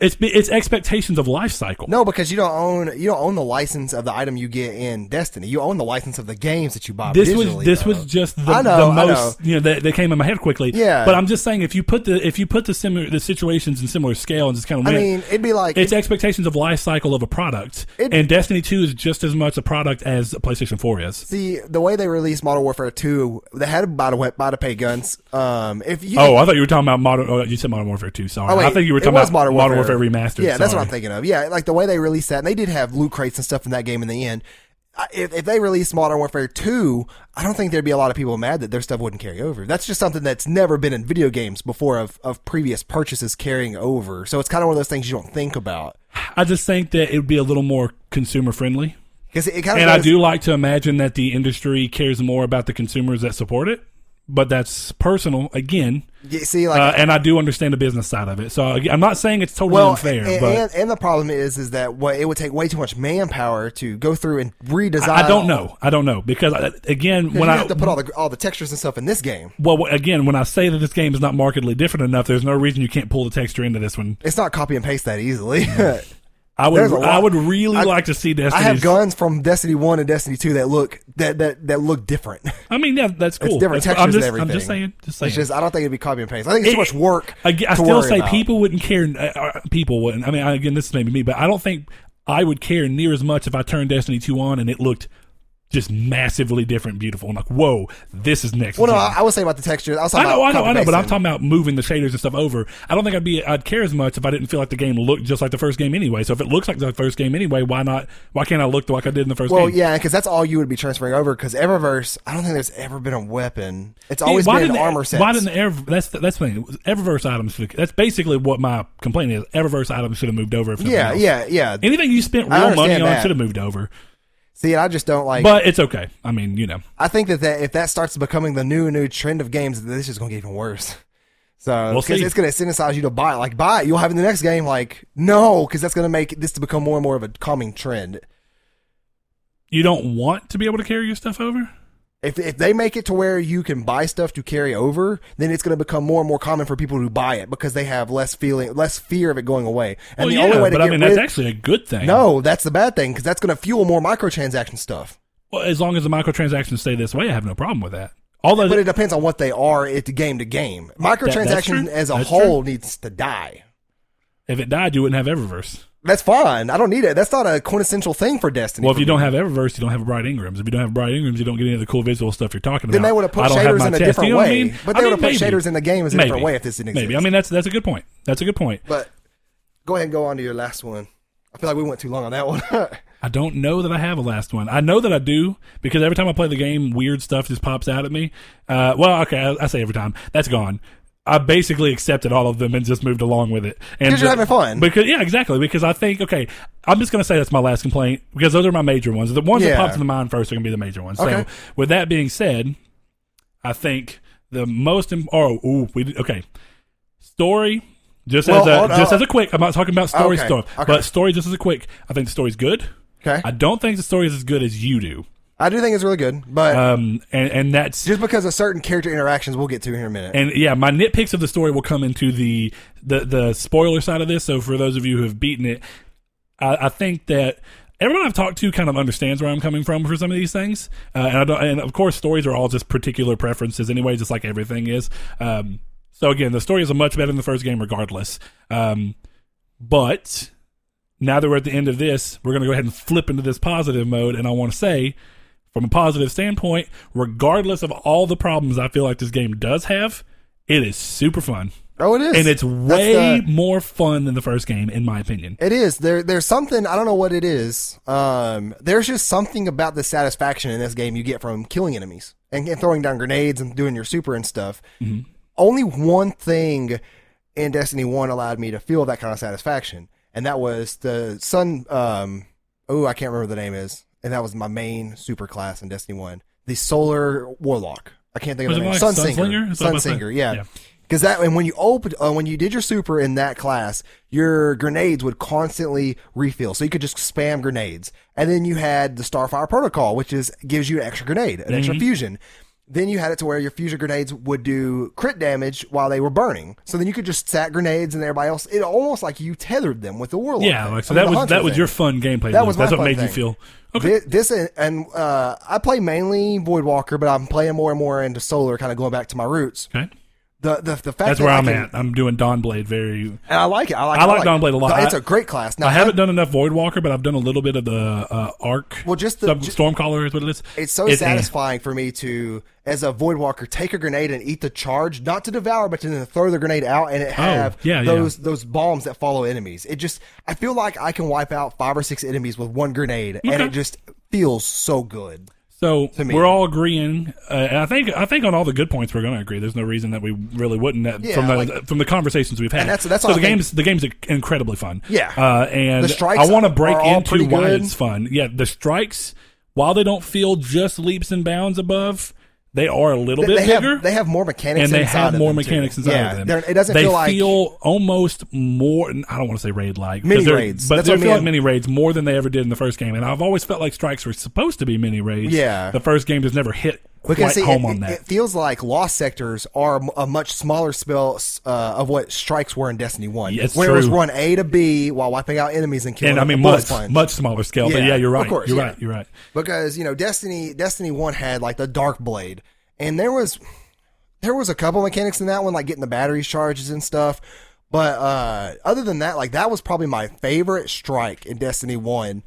S1: It's it's expectations of life cycle.
S2: no, because you don't own you don't own the license of the item you get in Destiny. You own the license of the games that you buy.
S1: this was this
S2: though.
S1: was just the,
S2: know,
S1: the most you know that, that came in my head quickly.
S2: Yeah.
S1: but I'm just saying if you put the if you put the similar the situations in similar scale and just kind of
S2: I mean, it'd be like
S1: it's expectations of life cycle of a product,
S2: It-
S1: and Destiny Two is just as much a product as PlayStation Four is.
S2: See the way they released Modern Warfare Two, they had to buy to buy to pay guns. Um, if you
S1: Oh, I thought you were talking about modern. Oh, you said Modern Warfare Two. Sorry,
S2: Oh, wait,
S1: I think you were talking about
S2: Modern
S1: Warfare,
S2: Warfare.
S1: Remastered.
S2: Yeah, that's what
S1: Sorry.
S2: I'm thinking of. Yeah, like the way they released that, and they did have loot crates and stuff in that game in the end. I- If, if they released Modern Warfare 2, I don't think there'd be a lot of people mad that their stuff wouldn't carry over. That's just something that's never been in video games before of, of previous purchases carrying over. So it's kind of one of those things you don't think about.
S1: I just think that it would be a little more consumer friendly.
S2: Because it kind of
S1: And I do like to imagine that the industry cares more about the consumers that support it but that's personal again.
S2: You see, like
S1: Uh, and I do understand the business side of it. So I'm not saying it's totally
S2: well,
S1: unfair,
S2: and,
S1: but
S2: and, and the problem is, is that what it would take way too much manpower to go through and redesign.
S1: I don't know. I don't know because uh, again,
S2: When
S1: I
S2: have to put all the all the textures and stuff in this game.
S1: well again when I say that this game is not markedly different enough, there's no reason you can't pull the texture into this one.
S2: It's not copy and paste that easily.
S1: I would
S2: There's a lot-
S1: I would really
S2: I-
S1: like to see Destiny.
S2: I have guns from Destiny One and Destiny Two that look that that that look different.
S1: I mean, yeah, that's cool.
S2: different
S1: That's-
S2: textures
S1: I'm just,
S2: and
S1: I'm just saying. Just saying.
S2: It's just I don't think it'd be copy and paste. I think it's too much work.
S1: I, I still say
S2: about.
S1: people wouldn't care. Uh, uh, people wouldn't. I mean, again, this is maybe me, but I don't think I would care near as much if I turned Destiny two on and it looked just massively different, beautiful. I'm like, whoa, this is next.
S2: Well, no. I, I was saying about the textures. I was
S1: I know, I know, I know, but I'm talking about moving the shaders and stuff over. I don't think I'd be, I'd care as much if I didn't feel like the game looked just like the first game anyway. So if it looks like the first game anyway, why not? Why can't I look like I did in the first
S2: Well,
S1: game?
S2: yeah, because that's all you would be transferring over. Because Eververse, I don't think there's ever been a weapon. It's always
S1: why
S2: been
S1: didn't
S2: armor sets.
S1: Why didn't the Ever, that's the, that's the thing. Eververse items. That's basically what my complaint is. Eververse items should have moved over. If
S2: yeah,
S1: else.
S2: yeah, yeah.
S1: Anything you spent real money on should have moved over.
S2: See, I just don't like.
S1: But it's okay. I mean, you know,
S2: I think that, that if that starts becoming the new new trend of games, this is going to get even worse. So
S1: We'll see.
S2: it's going to incentivize you to buy it. Like buy it, you'll have in the next game. Like no, because that's going to make this to become more and more of a calming trend.
S1: you don't want to be able to carry your stuff over.
S2: If if they make it to where you can buy stuff to carry over, then it's going to become more and more common for people to buy it because they have less feeling, less fear of it going away. And
S1: well,
S2: the
S1: yeah,
S2: only way to
S1: but
S2: get
S1: I mean,
S2: rid
S1: that's actually a good thing.
S2: no, that's the bad thing because that's going to fuel more microtransaction stuff.
S1: well, as long as the microtransactions stay this way, I have no problem with that. Although,
S2: But it depends on what they are the game to game. Microtransactions
S1: true.
S2: as a
S1: That's
S2: whole needs to die.
S1: if it died, you wouldn't have Eververse.
S2: That's fine. I don't need it. That's not a quintessential thing for Destiny.
S1: Well, if you
S2: me.
S1: don't have Eververse, you don't have Bright Engrams. If you don't have Bright Engrams, you don't get any of the cool visual stuff you're talking
S2: then
S1: about.
S2: Then they would have put
S1: I have
S2: shaders
S1: my
S2: in a
S1: test.
S2: different
S1: You know what I
S2: way.
S1: mean?
S2: But
S1: I
S2: they would have put shaders in the game as a
S1: Maybe.
S2: different way if this didn't exist.
S1: Maybe. I mean, that's that's a good point. That's a good point.
S2: but go ahead and go on to your last one. I feel like we went too long on that one.
S1: I don't know that I have a last one. I know that I do because every time I play the game, weird stuff just pops out at me. Uh, well, okay, I, I say every time. That's gone. I basically accepted all of them and just moved along with it. And
S2: 'Cause you're having fun.
S1: Because yeah, exactly. Because I think okay, I'm just gonna say that's my last complaint because those are my major ones. The ones that
S2: Yeah.
S1: popped in the mind first are gonna be the major ones.
S2: Okay.
S1: So with that being said, I think the most im- oh ooh, we okay story. Just
S2: Well,
S1: as a
S2: on.
S1: just as a quick, I'm not talking about story
S2: Okay,
S1: stuff,
S2: okay.
S1: but story just as a quick. I think the story's good.
S2: okay.
S1: I don't think the story is as good as you do.
S2: I do think it's really good, but
S1: Um, and, and that's
S2: just because of certain character interactions, we'll get to here in a minute.
S1: and yeah, my nitpicks of the story will come into the the the spoiler side of this. So for those of you who have beaten it, I, I think that everyone I've talked to kind of understands where I'm coming from for some of these things. Uh, and I don't, and of course, stories are all just particular preferences anyway, just like everything is. Um, so again, the story is a much better than the first game, regardless. Um, but now that we're at the end of this, we're going to go ahead and flip into this positive mode. And I want to say, from a positive standpoint, regardless of all the problems I feel like this game does have, it is super fun.
S2: oh, it is,
S1: And it's way
S2: the-
S1: more fun than the first game, in my opinion.
S2: It is. There there's something I don't know what it is. Um there's just something about the satisfaction in this game you get from killing enemies and, and throwing down grenades and doing your super and stuff.
S1: Mm-hmm.
S2: Only one thing in Destiny 1 allowed me to feel that kind of satisfaction, and that was the sun um oh, I can't remember the name is. And that was my main super class in Destiny 1. The Solar Warlock. I can't think of
S1: Was
S2: the
S1: it
S2: name.
S1: like
S2: Sunsinger.
S1: Sunslinger? Is that what I said?
S2: Sunsinger, yeah.
S1: Yeah.
S2: Because that, and when you opened, uh, when you did your super in that class, your grenades would constantly refill, so you could just spam grenades. And then you had the Starfire Protocol, which is gives you an extra grenade, an
S1: Mm-hmm.
S2: extra fusion. Then you had it to where your fusion grenades would do crit damage while they were burning. So then you could just stack grenades and everybody else. It almost like you tethered them with the warlock.
S1: Yeah, like so
S2: I mean,
S1: that was that was
S2: thing.
S1: your fun gameplay.
S2: That
S1: loop.
S2: was
S1: That's what made you feel okay.
S2: Thi- This, and, and uh, I play mainly Voidwalker, but I'm playing more and more into Solar, kind of going back to my roots.
S1: Okay,
S2: The the, the fact
S1: that's
S2: that
S1: where
S2: I
S1: I'm
S2: can-
S1: at. I'm doing Dawnblade very.
S2: And I like it. I like.
S1: I like Dawnblade a lot.
S2: It's a great class. Now
S1: I haven't done enough Voidwalker, but I've done a little bit of the uh, Arc.
S2: Well, just the-
S1: Stormcaller is what it is.
S2: It's so
S1: It's, eh.
S2: satisfying for me to, as a Voidwalker, take a grenade and eat the charge, not to devour, but to then throw the grenade out and it have
S1: Oh, yeah, yeah.
S2: those those bombs that follow enemies. It just, I feel like I can wipe out five or six enemies with one grenade, and it just feels so good.
S1: So we're all agreeing, uh, and I think I think on all the good points we're going to agree. There's no reason that we really wouldn't uh,
S2: Yeah,
S1: from the
S2: like-
S1: from the conversations we've had.
S2: And that's- that's
S1: so the
S2: I think-
S1: game's the game's incredibly fun.
S2: Yeah.
S1: uh, and I want to break into why
S2: good.
S1: it's fun. Yeah, the strikes, while they don't feel just leaps and bounds above, they are a little
S2: They
S1: bit bigger.
S2: have they have more mechanics
S1: and they have more mechanics
S2: too.
S1: inside
S2: yeah,
S1: of them.
S2: It doesn't
S1: they
S2: feel like feel
S1: almost more. I don't want to say raid like
S2: Mini raids.
S1: but
S2: That's
S1: they feel like mini raids more than they ever did in the first game. And I've always felt like strikes were supposed to be mini raids.
S2: Yeah.
S1: the first game just never hit
S2: because
S1: quite
S2: see,
S1: home
S2: it,
S1: on that.
S2: it feels like lost sectors are a much smaller spell uh, of what strikes were in Destiny One.
S1: Yeah, it's
S2: where it was run A to B while wiping out enemies and killing
S1: and I mean
S2: with a bullet
S1: much much smaller scale. but
S2: Yeah,
S1: yeah, you're
S2: of
S1: right.
S2: course,
S1: you're
S2: yeah.
S1: right. You're right.
S2: because you know Destiny Destiny One had like the Dark Blade, and there was there was a couple mechanics in that one, like getting the battery charges and stuff. But uh, other than that, like that was probably my favorite strike in Destiny One.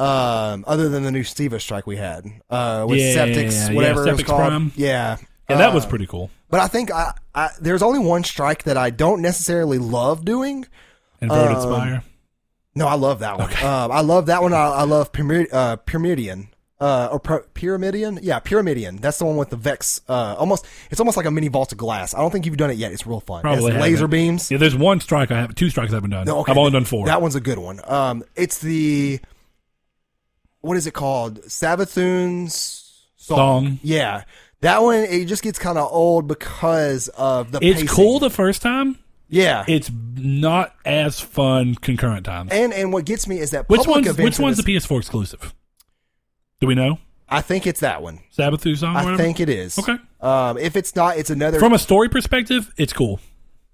S2: Um, other than the new SIVA strike we had uh, with
S1: Yeah,
S2: Sepiks,
S1: yeah,
S2: whatever it was called.
S1: Prime.
S2: Yeah,
S1: Yeah, that
S2: Uh,
S1: was pretty cool.
S2: But I think I, I there's only one strike that I don't necessarily love doing.
S1: Inverted
S2: um,
S1: Spire.
S2: No, I love that one. Um, I love that one. I, I love Pyramid, uh, Pyramidion. Uh, or Pyramidion? Yeah, Pyramidion. That's the one with the Vex. Uh, almost, it's almost like a mini vault of glass. I don't think you've done it yet. It's real fun.
S1: Probably
S2: laser
S1: haven't.
S2: beams.
S1: Yeah, there's one strike I have. Two strikes I haven't done.
S2: No, okay,
S1: I've only done four.
S2: That one's a good one. Um, it's the what is it called? Savathun's song.
S1: Song.
S2: Yeah, that one. It just gets kind of old because of the.
S1: it's
S2: pacing.
S1: cool the first time.
S2: Yeah,
S1: It's not as fun concurrent times.
S2: and and what gets me is that
S1: Which
S2: public
S1: one's which one's the PS4 exclusive? Do we know?
S2: I think it's that one.
S1: Sabathu song.
S2: I
S1: whatever?
S2: think it is.
S1: Okay.
S2: Um, if it's not, it's another.
S1: From a story perspective, it's cool.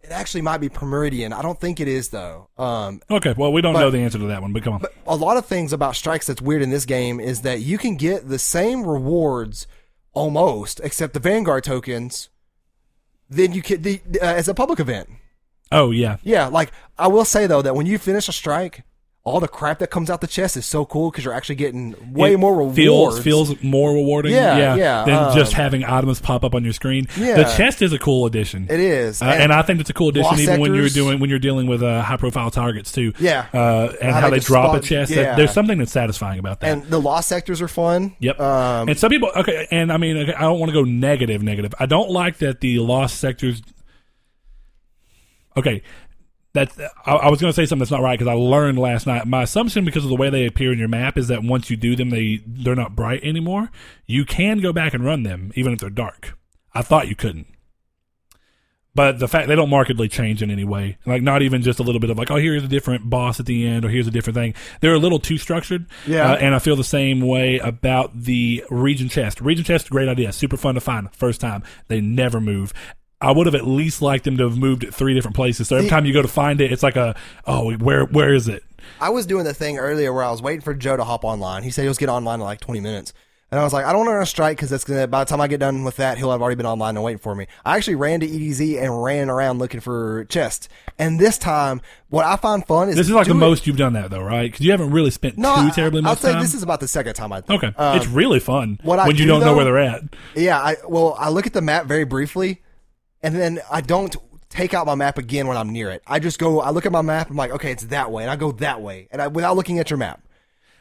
S2: It actually might be Primeridian. I don't think it is though. Um,
S1: Okay, well, we don't
S2: But-
S1: know the answer to that one, but come on.
S2: a lot of things about strikes that's weird in this game is that you can get the same rewards almost, except the Vanguard tokens. Then you can the, uh, as a public event.
S1: oh yeah,
S2: Yeah, like I will say though that when you finish a strike, all the crap that comes out the chest is so cool because you're actually getting way
S1: It
S2: more rewards.
S1: Feels feels more rewarding.
S2: Yeah, yeah,
S1: Than just
S2: um,
S1: having items pop up on your screen.
S2: Yeah.
S1: The chest is a cool addition.
S2: It is,
S1: Uh, and, I think it's a cool addition even when you're doing when you're dealing with uh, high profile targets too.
S2: Yeah.
S1: uh, and
S2: How
S1: how,
S2: they
S1: they drop
S2: spawn-
S1: a chest.
S2: yeah.
S1: There's something that's satisfying about that.
S2: and the lost sectors are fun.
S1: Yep.
S2: Um,
S1: and some people, okay, and I mean, okay, I don't want to go negative, negative. I don't like that the lost sectors. Okay, that's. I, I was going to say something that's not right because I learned last night. My assumption, because of the way they appear in your map, is that once you do them, they they're not bright anymore. You can go back and run them even if they're dark. I thought you couldn't. But the fact they don't markedly change in any way, like not even just a little bit of like, oh, here's a different boss at the end, or here's a different thing. They're a little too structured.
S2: Yeah.
S1: Uh, and I feel the same way about the region chest. Region chest, great idea, super fun to find first time. They never move. I would have at least liked them to have moved it three different places. So every time you go to find it, it's like a, oh, where where is it?
S2: I was doing the thing earlier where I was waiting for Joe to hop online. He said he was get online in like 20 minutes. And I was like, I don't want to run a strike because that's gonna. By the time I get done with that, he'll have already been online and waiting for me. I actually ran to EDZ and ran around looking for chests. And this time, what I find fun is
S1: This is like the
S2: doing-
S1: most you've done that though, right? Because you haven't really spent
S2: No,
S1: too
S2: I-
S1: terribly
S2: I'll say
S1: time.
S2: this is about the second time I. Think.
S1: okay,
S2: Um,
S1: it's really fun
S2: what I
S1: when you
S2: do,
S1: don't know where they're at.
S2: Yeah, I well, I look at the map very briefly, and then I don't take out my map again when I'm near it. I just go. I look at my map. I'm like, okay, it's that way, and I go that way, and I, without looking at your map.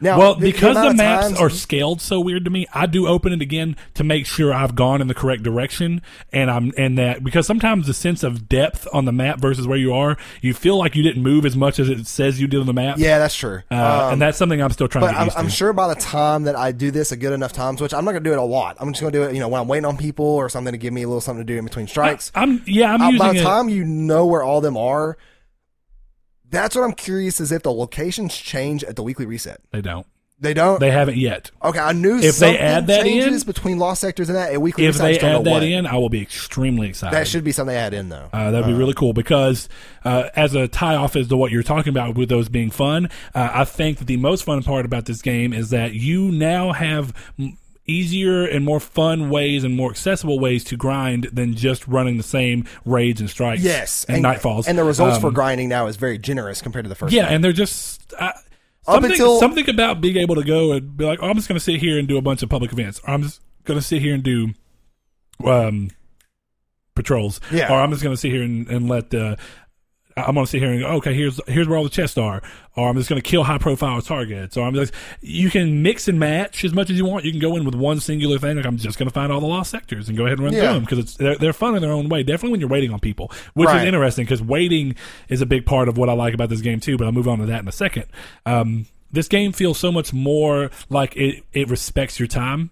S2: Now,
S1: Well, because
S2: amount
S1: the maps
S2: times-
S1: are scaled so weird to me, I do open it again to make sure I've gone in the correct direction, and I'm and that because sometimes the sense of depth on the map versus where you are, you feel like you didn't move as much as it says you did on the map.
S2: yeah, that's true.
S1: uh,
S2: Um,
S1: and that's something I'm still trying
S2: But
S1: to
S2: I'm, I'm
S1: to.
S2: sure by the time that I do this a good enough times, which I'm not gonna do it a lot. I'm just gonna do it, you know, when I'm waiting on people or something to give me a little something to do in between strikes.
S1: I'm yeah, I'm
S2: by the
S1: it.
S2: time you know where all them are, that's what I'm curious is if the locations change at the weekly reset.
S1: They don't.
S2: They don't.
S1: They haven't yet.
S2: okay, I knew
S1: If they add that
S2: changes
S1: in-
S2: between lost sectors and that at weekly
S1: If they
S2: just don't know
S1: add that
S2: what.
S1: in, I will be extremely excited.
S2: that should be something they add in though.
S1: Uh, that'd be really cool because uh, as a tie off as to what you're talking about with those being fun, uh, I think that the most fun part about this game is that you now have m- easier and more fun ways and more accessible ways to grind than just running the same raids and strikes
S2: yes,
S1: and, nightfalls.
S2: and the results
S1: Um,
S2: for grinding now is very generous compared to the first.
S1: yeah, and they're just. Uh, Something,
S2: until-
S1: something about being able to go and be like, oh, I'm just going to sit here and do a bunch of public events. Or I'm just going to sit here and do um, patrols.
S2: Yeah.
S1: Or I'm just going to sit here and, and let the. I'm going to sit here and go, okay, here's here's where all the chests are. Or I'm just going to kill high profile targets. Or I'm just. You can mix and match as much as you want. You can go in with one singular thing. Like I'm just going to find all the lost sectors and go ahead and run
S2: Yeah.
S1: through them because it's they're, they're fun in their own way. Definitely when you're waiting on people, which
S2: Right.
S1: is interesting because waiting is a big part of what I like about this game too. But I'll move on to that in a second. Um, this game feels so much more like it, it respects your time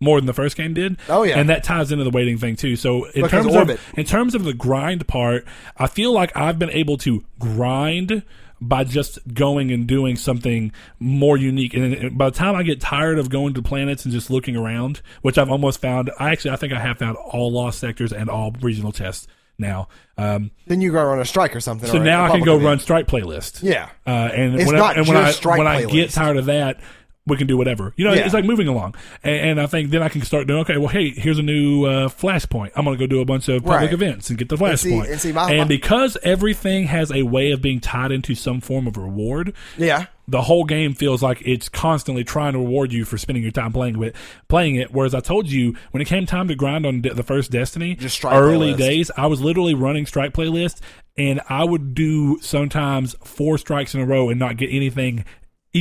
S1: more than the first game did.
S2: Oh, yeah.
S1: and that ties into the waiting thing too. So in
S2: Because
S1: terms
S2: orbit.
S1: of in terms of the grind part, I feel like I've been able to grind by just going and doing something more unique. And by the time I get tired of going to planets and just looking around, which I've almost found, I actually I think I have found all lost sectors and all regional tests now. Um,
S2: Then you go run a strike or something.
S1: so
S2: or
S1: now I can go run strike playlist.
S2: Yeah.
S1: Uh, and
S2: It's
S1: when, I,
S2: not
S1: and when I when I get tired of that, we can do whatever. You know,
S2: Yeah.
S1: it's like moving along. And, and I think then I can start doing. Okay, well, hey, here's a new uh, flashpoint. I'm going to go do a bunch of public
S2: Right.
S1: events and get the
S2: And see-
S1: flashpoint.
S2: and see,
S1: and because everything has a way of being tied into some form of reward,
S2: Yeah.
S1: the whole game feels like it's constantly trying to reward you for spending your time playing with playing it. Whereas I told you when it came time to grind on de- the first Destiny,
S2: Just
S1: early
S2: playlist.
S1: days, I was literally running strike playlist, and I would do sometimes four strikes in a row and not get anything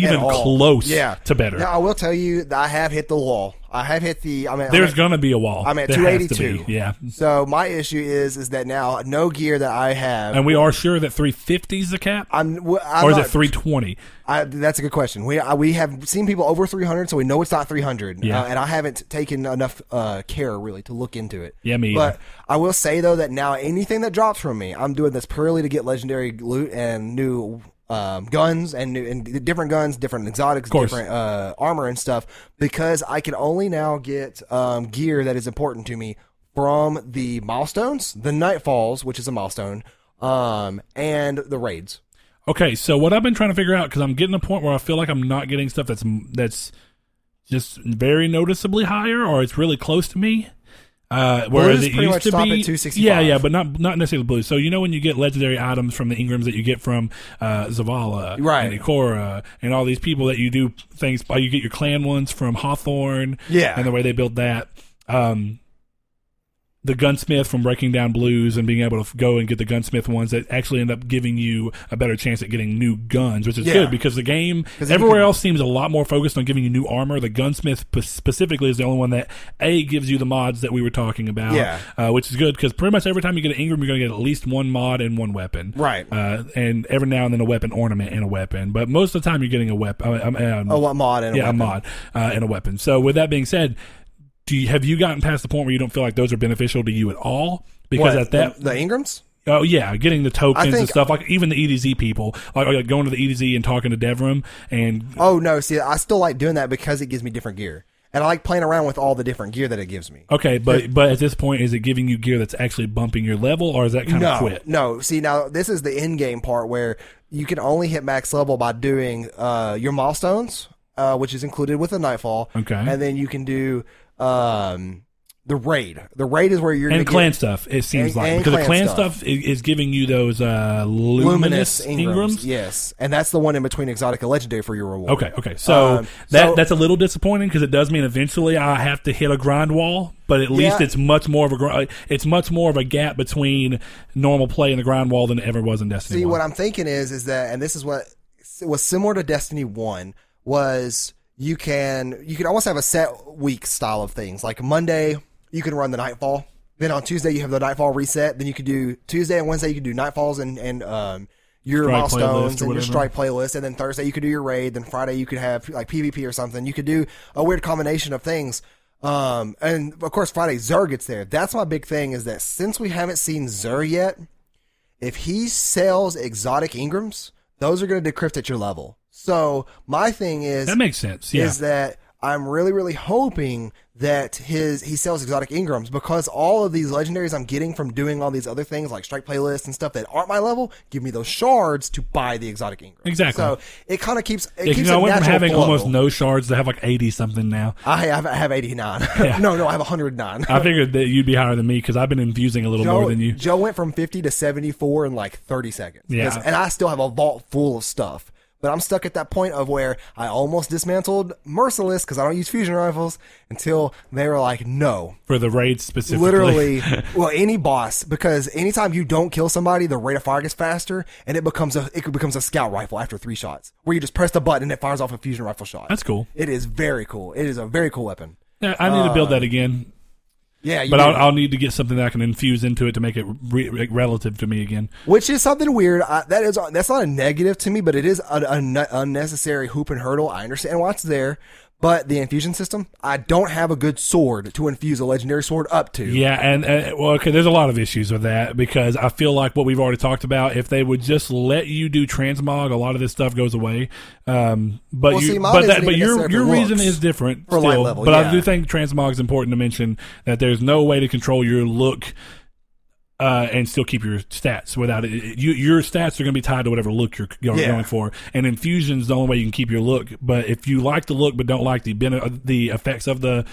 S1: even close
S2: Yeah.
S1: to better.
S2: Now I will tell you that I have hit the wall. I have hit the. I mean,
S1: There's
S2: at,
S1: gonna be a wall.
S2: I'm at
S1: There
S2: 282.
S1: Yeah.
S2: So my issue is is that now no gear that I have.
S1: And we are sure that 350 is the cap,
S2: I'm, I'm
S1: or is
S2: not-
S1: it 320?
S2: I, that's a good question. We I, we have seen people over 300, so we know it's not 300.
S1: Yeah.
S2: Uh, and I haven't taken enough uh, care really to look into it.
S1: Yeah, me
S2: But
S1: either.
S2: I will say though that now anything that drops from me, I'm doing this purely to get legendary loot and new um, guns and and different guns, different exotics, different uh, armor and stuff because I can only now get um, gear that is important to me from the milestones, the nightfalls, which is a milestone, um, and the raids.
S1: Okay, so what I've been trying to figure out because I'm getting to a point where I feel like I'm not getting stuff that's that's just very noticeably higher, or it's really close to me. Uh, whereas
S2: Blues
S1: it
S2: pretty
S1: used
S2: much
S1: to be,
S2: at 265.
S1: yeah, yeah, but not not necessarily blue. So you know when you get legendary items from the Engrams that you get from uh, Zavala,
S2: Right.
S1: and Ikora, and all these people that you do things by, you get your clan ones from Hawthorne,
S2: Yeah.
S1: and the way they build that. Um, the gunsmith from breaking down blues and being able to go and get the gunsmith ones that actually end up giving you a better chance at getting new guns, which is
S2: Yeah.
S1: good because the game everywhere
S2: can-
S1: else seems a lot more focused on giving you new armor. The gunsmith specifically is the only one that a gives you the mods that we were talking about,
S2: Yeah.
S1: uh, which is good because pretty much every time you get an Engram, you're going to get at least one mod and one weapon,
S2: Right.
S1: Uh, and every now and then a weapon ornament and a weapon, but most of the time you're getting a weapon. Uh, um, um,
S2: Oh, what mod and a
S1: yeah,
S2: weapon.
S1: a mod uh, and a weapon. So with that being said, do you, have you gotten past the point where you don't feel like those are beneficial to you at all? Because
S2: What,
S1: at that,
S2: the, the Engrams.
S1: oh yeah, getting the tokens and stuff like even the EDZ people, like, like going to the EDZ and talking to Devrim and
S2: Oh no, see, I still like doing that because it gives me different gear, and I like playing around with all the different gear that it gives me.
S1: okay, but but at this point, is it giving you gear that's actually bumping your level, or is that kind
S2: no,
S1: of quit?
S2: no. See, now this is the end game part where you can only hit max level by doing uh, your milestones, uh, which is included with the nightfall.
S1: Okay.
S2: and then you can do um, the raid. The raid is where you're
S1: And clan
S2: get
S1: stuff, it seems
S2: And-
S1: like
S2: and
S1: because the
S2: clan
S1: clan
S2: stuff.
S1: stuff, is, is giving you those uh, luminous,
S2: luminous Engrams.
S1: Engrams.
S2: Yes, and that's the one in between exotic and legendary for your reward.
S1: Okay, okay. So
S2: Um,
S1: that
S2: so-
S1: that's a little disappointing because it does mean eventually I have to hit a grind wall, but at least
S2: Yeah.
S1: it's much more of a it's much more of a gap between normal play and the grind wall than it ever was in Destiny.
S2: See,
S1: 1.
S2: what I'm thinking is, is that, and this is what was similar to Destiny One was you can you can almost have a set week style of things. Like Monday, you can run the Nightfall. Then on Tuesday, you have the Nightfall reset. Then you can do Tuesday and Wednesday, you can do Nightfalls and and um your
S1: Strike
S2: milestones and your strike playlist. And then Thursday, you could do your raid. Then Friday, you could have like PvP or something. You could do a weird combination of things. Um, and of course, Friday Xur gets there. That's my big thing is that since we haven't seen Xur yet, if he sells exotic Engrams, those are going to decrypt at your level. So my thing is
S1: that makes sense. Yeah,
S2: is that I'm really really hoping that his he sells exotic Engrams because all of these legendaries I'm getting from doing all these other things like strike playlists and stuff that aren't my level give me those shards to buy the exotic Engrams.
S1: Exactly.
S2: So it kind of keeps it
S1: Yeah,
S2: keeps
S1: 'cause I
S2: a
S1: went from having
S2: flow.
S1: almost no shards to have like eighty something now.
S2: I have, I have 89. no, no, I have 109.
S1: I figured that you'd be higher than me because I've been infusing a little more than you.
S2: Joe went from 50 to 74 in like 30 seconds.
S1: Yeah.
S2: And I still have a vault full of stuff. But I'm stuck at that point of where I almost dismantled Merciless because I don't use fusion rifles until they were like, no.
S1: For the raid specifically,
S2: Literally, well, any boss, because anytime you don't kill somebody, the rate of fire gets faster, and it becomes a it becomes a scout rifle after three shots, where you just press the button and it fires off a fusion rifle shot.
S1: that's cool.
S2: It is very cool. It is a very cool weapon.
S1: I need to build uh, that again,
S2: Yeah,
S1: but. I'll, I'll need to get something that I can infuse into it to make it re- re- relative to me again.
S2: Which is something weird. I, that is that's not a negative to me, but it is an, an unnecessary hoop and hurdle. I understand why it's there, But the infusion system, I don't have a good sword to infuse a legendary sword up to.
S1: Yeah, and uh, well, okay, there's a lot of issues with that because I feel like what we've already talked about. If they would just let you do transmog, a lot of this stuff goes away. Um, but
S2: Well,
S1: you,
S2: see,
S1: but that, but your your reason is different
S2: For
S1: still.
S2: level,
S1: but I do think transmog is important to mention that there's no way to control your look. Uh, and still keep your stats without it. You, your stats are going to be tied to whatever look you're, you're
S2: Yeah.
S1: going for. And infusion is the only way you can keep your look. But if you like the look but don't like the bene- the effects of the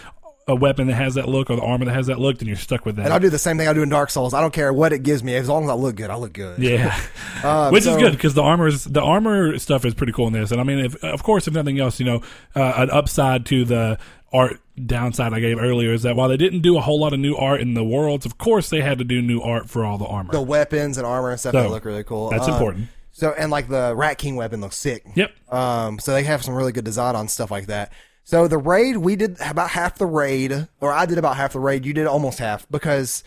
S1: a weapon that has that look or the armor that has that look, then you're stuck with that.
S2: And I'll do the same thing I do in Dark Souls. I don't care what it gives me. As long as I look good, I look good.
S1: Yeah,
S2: Um,
S1: which is good because the armor is, the armor stuff is pretty cool in this. And I mean, if, of course, if nothing else, you know, uh, an upside to the art downside I gave earlier is that while they didn't do a whole lot of new art in the worlds, of course they had to do new art for all the armor.
S2: The weapons and armor and stuff
S1: So,
S2: that look really cool.
S1: that's
S2: Um,
S1: important.
S2: So and like the Rat King weapon looks sick.
S1: Yep.
S2: Um, so they have some really good design on stuff like that. So the raid, we did about half the raid, or I did about half the raid. You did almost half because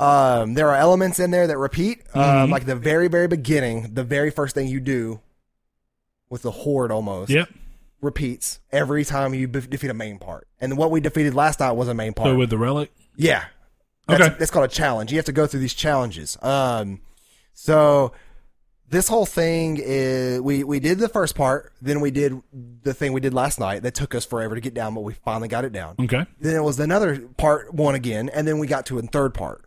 S2: um, there are elements in there that repeat.
S1: Mm-hmm.
S2: Um, like the very, very beginning, the very first thing you do with the horde almost
S1: Yep.
S2: Repeats every time you be- defeat a main part. And what we defeated last night was a main part.
S1: So with the relic,
S2: Yeah. That's,
S1: Okay.
S2: That's called a challenge. You have to go through these challenges. Um, so this whole thing is we we did the first part, then we did the thing we did last night that took us forever to get down, but we finally got it down.
S1: okay.
S2: Then it was another part one again, and then we got to a third part.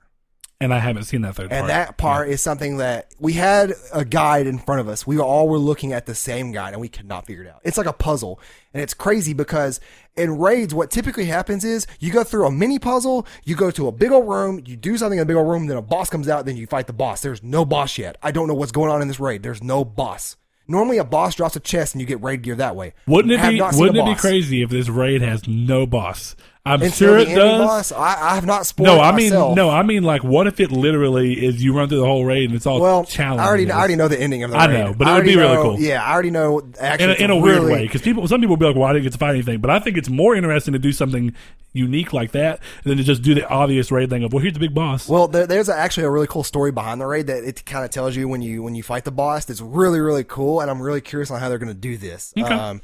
S1: And I haven't seen that third
S2: And
S1: part.
S2: that part is something that we had a guide in front of us. We all were looking at the same guide and we could not figure it out. It's like a puzzle. And it's crazy because in raids, what typically happens is you go through a mini puzzle, you go to a big old room, you do something in a big old room, then a boss comes out, then you fight the boss. There's no boss yet. I don't know what's going on in this raid. There's no boss. Normally a boss drops a chest and you get raid gear that way.
S1: wouldn't it be
S2: not seen a
S1: Wouldn't it be crazy if this raid has no boss? I'm
S2: Until
S1: sure it does.
S2: I, I have not spoiled
S1: No, I mean
S2: myself.
S1: no, I mean like what if it literally is you run through the whole raid and it's all
S2: Well,
S1: challenges?
S2: I already, I already know the ending of the raid.
S1: I
S2: raid.
S1: know, but it
S2: I
S1: would be
S2: already
S1: really cool.
S2: Yeah, I already know. Actually,
S1: in a, in a weird way because people some people will be like, "Well, I didn't get to find anything," but I think it's more interesting to do something unique like that than to just do the obvious raid thing of, "Well, here's the big boss."
S2: Well, there, there's actually a really cool story behind the raid that it kind of tells you when you when you fight the boss. That's really really cool, and I'm really curious on how they're going to do this.
S1: Okay.
S2: Um,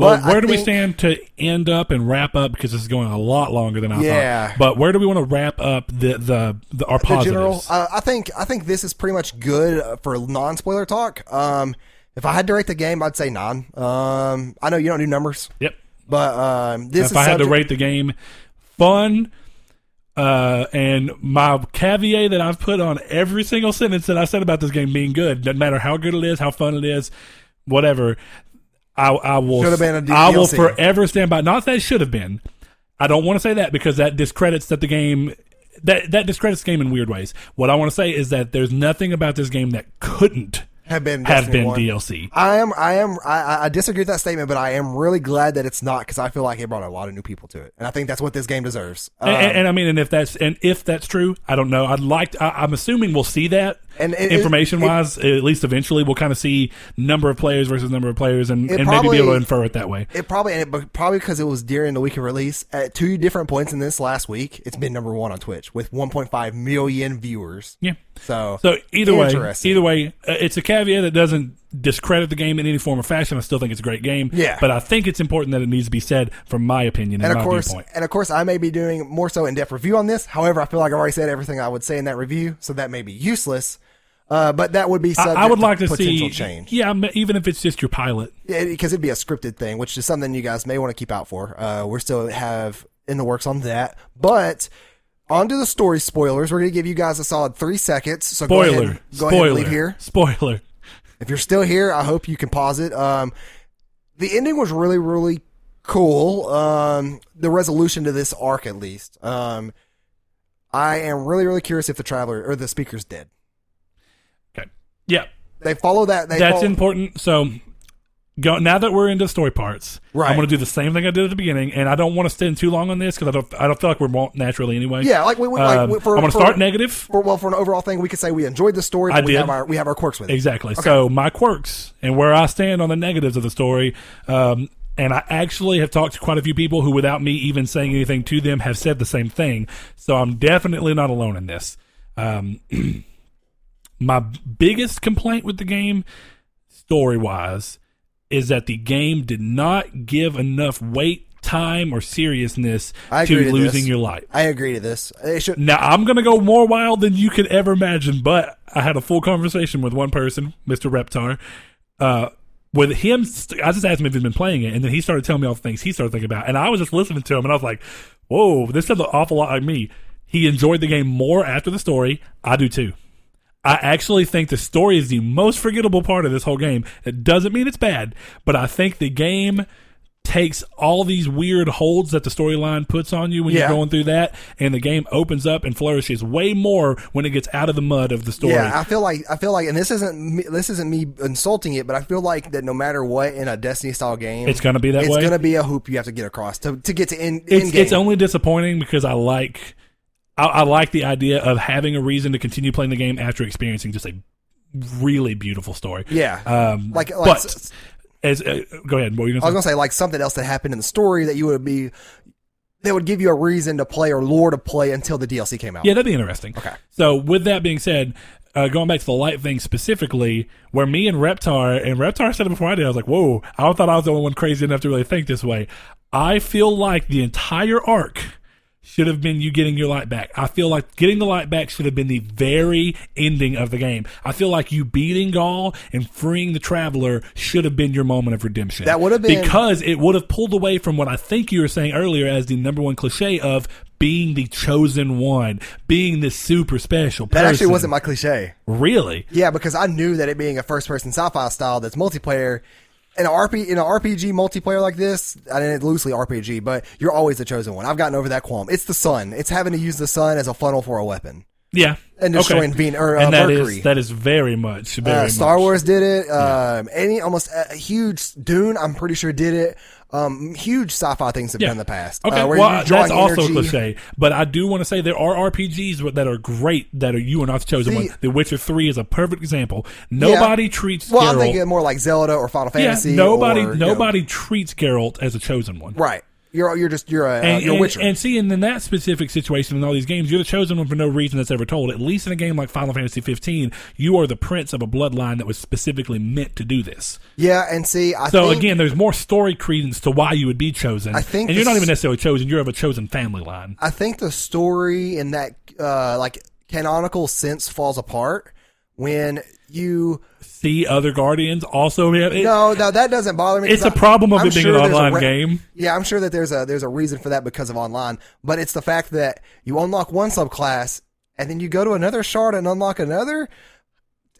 S1: well,
S2: but I
S1: where do we stand to end up and wrap up because this is going a lot longer than I
S2: Yeah.
S1: thought. But where do we want to wrap up the the, the our
S2: The
S1: positives?
S2: general, uh, I think I think this is pretty much good uh, for non spoiler talk. Um, if I had to rate the game, I'd say nine. Um, I know you don't do numbers,
S1: yep.
S2: but um, this
S1: If
S2: is
S1: I had to rate the game, fun. Uh, and my caveat that I've put on every single sentence that I said about this game being good, doesn't matter how good it is, how fun it is, whatever. I, I will.
S2: Should have been a D-
S1: I will forever stand by. Not that it should have been. I don't want to say that because that discredits that the game. That that discredits the game in weird ways. What I want to say is that there's nothing about this game that couldn't
S2: have been
S1: have been
S2: 1.
S1: DLC.
S2: I am, I am, I, I disagree with that statement, but I am really glad that it's not because I feel like it brought a lot of new people to it, and I think that's what this game deserves.
S1: And,
S2: Um,
S1: and, and I mean, and if that's and if that's true, I don't know. I'd like. To, I, I'm assuming we'll see that.
S2: And it-
S1: information
S2: it-
S1: wise, at least eventually, we'll kind of see number of players versus number of players, and, and maybe be able to infer it that way.
S2: It probably, and it, but probably because it was during the week of release at two different points in this last week. It's been number one on Twitch with 1.5 million viewers.
S1: Yeah.
S2: So,
S1: So either way, either way, uh, it's a caveat that doesn't discredit the game in any form or fashion. I still think it's a great game.
S2: Yeah.
S1: But I think it's important that it needs to be said from my opinion and,
S2: and of course,
S1: viewpoint.
S2: and of course, I may be doing more so in depth review on this. However, I feel like I've already said everything I would say in that review, so that may be useless. Uh, but that would be
S1: I,
S2: subject
S1: I would like to
S2: potential
S1: see
S2: change.
S1: Yeah, even if it's just your pilot.
S2: Yeah, because it'd be a scripted thing, which is something you guys may want to keep out for. Uh, we're still have in the works on that. But on to the story spoilers. We're going to give you guys a solid three seconds. So go
S1: Spoiler.
S2: ahead, go
S1: Spoiler.
S2: ahead here.
S1: Spoiler.
S2: If you're still here, I hope you can pause it. Um, the ending was really, really cool. Um, the resolution to this arc, at least. Um, I am really, really curious if the traveler or the speaker's dead.
S1: Yeah.
S2: They follow that. They
S1: That's
S2: follow,
S1: important. So, go now that we're into story parts,
S2: Right.
S1: I'm going to do the same thing I did at the beginning, and I don't want to spend too long on this because I don't. I don't feel like we're won't naturally anyway.
S2: Yeah, like we, we like
S1: Um,
S2: for,
S1: I'm going to
S2: for-
S1: start negative.
S2: For, well, for an overall thing, we could say we enjoyed the story.
S1: I
S2: we
S1: did.
S2: have our we have our quirks with it.
S1: Exactly. So my quirks and where I stand on the negatives of the story. Um, and I actually have talked to quite a few people who, without me even saying anything to them, have said the same thing. So I'm definitely not alone in this. Um, my biggest complaint with the game, story wise, is that the game did not give enough weight, time or seriousness to losing
S2: this.
S1: your life.
S2: I agree to this. Should.
S1: Now I'm gonna go more wild than you could ever imagine, but I had a full conversation with one person, Mr. Reptar. Uh, with him, I just asked him if he'd been playing it, and then he started telling me all the things he started thinking about, and I was just listening to him, and I was like, "Whoa, this sounds an awful lot like me." He enjoyed the game more after the story. I do too. I actually think the story is the most forgettable part of this whole game. It doesn't mean it's bad, but I think the game takes all these weird holds that the storyline puts on you when
S2: Yeah.
S1: you're going through that, and the game opens up and flourishes way more when it gets out of the mud of the story.
S2: Yeah, I feel like I feel like, and this isn't me, this isn't me insulting it, but I feel like that no matter what in a Destiny style game,
S1: It's gonna be that way.
S2: it's
S1: way?
S2: gonna be a hoop you have to get across to to get to end.
S1: it's
S2: game.
S1: it's only disappointing because I like I, I like the idea of having a reason to continue playing the game after experiencing just a really beautiful story.
S2: yeah.
S1: Um,
S2: Like- like
S1: but
S2: s-
S1: as uh, go ahead, what were you
S2: I was
S1: gonna
S2: gonna say like something else that happened in the story that you would be that would give you a reason to play or lore to play until the DLC came out.
S1: Yeah, that'd be interesting.
S2: Okay.
S1: So with that being said, uh, going back to the light thing specifically, where me and Reptar and Reptar said it before I did, I was like, "Whoa!" I thought I was the only one crazy enough to really think this way. I feel like the entire arc should have been you getting your light back. I feel like getting the light back should have been the very ending of the game. I feel like you beating Ghaul and freeing the Traveler should have been your moment of redemption.
S2: That would have been-
S1: because it would have pulled away from what I think you were saying earlier as the number one cliche of being the chosen one, being the super special.
S2: That actually wasn't my cliche.
S1: really.
S2: Yeah, because I knew that it being a first person sci-fi style that's multiplayer in an RP in an RPG multiplayer like this, I mean loosely RPG, but you're always the chosen one. I've gotten over that qualm. It's the sun. It's having to use the sun as a funnel for a weapon.
S1: Yeah,
S2: And destroying Ven- or, uh,
S1: and that is-
S2: Mercury.
S1: that is very much very
S2: Uh, Star
S1: much.
S2: Wars did it. Um, any almost a huge Dune, I'm pretty sure did it. Um, huge sci-fi things have
S1: Yeah.
S2: done in the past.
S1: Okay,
S2: uh, where
S1: well, that's also
S2: energy.
S1: cliche, but I do want to say there are RPGs that are great that are you are not the chosen
S2: See-
S1: one. The Witcher Three is a perfect example. Nobody treats
S2: Well, I'm thinking more like Zelda or Final
S1: yeah,
S2: Fantasy.
S1: nobody
S2: or, you know,
S1: nobody treats Geralt as a chosen one.
S2: right. You're you're just you're a uh,
S1: And,
S2: you're
S1: and,
S2: Witcher.
S1: and see, and in that specific situation in all these games, you're the chosen one for no reason that's ever told. At least in a game like Final Fantasy 15, you are the prince of a bloodline that was specifically meant to do this.
S2: yeah, and see, I
S1: So
S2: think,
S1: again, there's more story credence to why you would be chosen.
S2: I think
S1: and you're not even necessarily chosen; you're of a chosen family line.
S2: I think the story in that uh, like canonical sense falls apart when you
S1: See other guardians also. It-
S2: no no that doesn't bother me
S1: it's a problem of
S2: I'm
S1: it being
S2: sure
S1: an online
S2: re-
S1: game.
S2: Yeah, I'm sure that there's a there's a reason for that because of online, but it's the fact that you unlock one subclass and then you go to another shard and unlock another.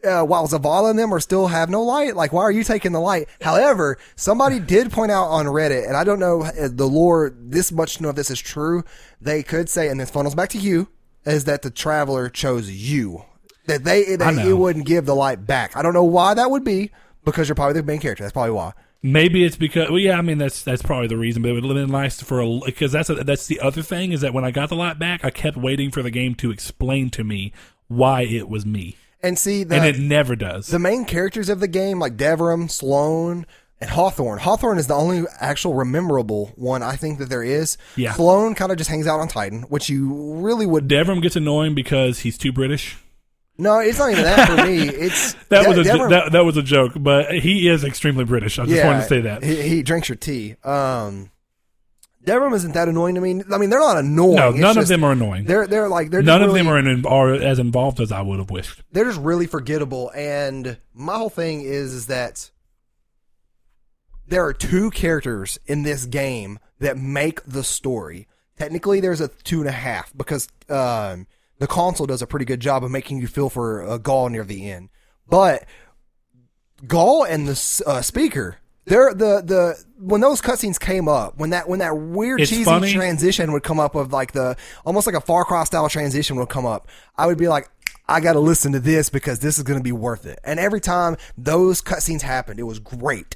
S2: Uh, while Zavala and them are still have no light, like why are you taking the light? However, somebody did point out on Reddit, and I don't know uh, the lore this much to know if this is true. They could say, and this funnels back to you, is that the traveler chose you, that they that it wouldn't give the light back. I don't know why that would be because you're probably the main character. That's probably why.
S1: Maybe it's because well, yeah, I mean that's that's probably the reason. But it would have been nice for a because that's a, that's the other thing is that when I got the light back, I kept waiting for the game to explain to me why it was me,
S2: And see, the,
S1: and it never does.
S2: the main characters of the game, like Devrim, Sloan, and Hawthorne. Hawthorne is the only actual memorable one I think that there is.
S1: Yeah.
S2: Sloan kind of just hangs out on Titan, which you really would.
S1: Devrim gets annoying because he's too British.
S2: No, it's not even that for me. It's
S1: That was a
S2: Devrim-
S1: that, that was a joke, but he is extremely British. I just wanted to say that.
S2: He, he drinks your tea. Um, Devrim isn't that annoying to me. I mean, they're not annoying.
S1: No,
S2: It's
S1: none of them are annoying.
S2: They're they're like they're just
S1: None of
S2: really-
S1: them are in, are as involved as I would have wished.
S2: they're just really forgettable. And my whole thing is, is that there are two characters in this game that make the story. Technically, there's a two and a half because um, the Consul does a pretty good job of making you feel for a Ghaul near the end. But Ghaul and the uh, speaker, they're the the when those cutscenes came up, when that when that weird
S1: It's
S2: cheesy
S1: funny.
S2: transition would come up of like the almost like a Far Cry style transition would come up, I would be like, I got to listen to this because this is going to be worth it. And every time those cutscenes happened, it was great.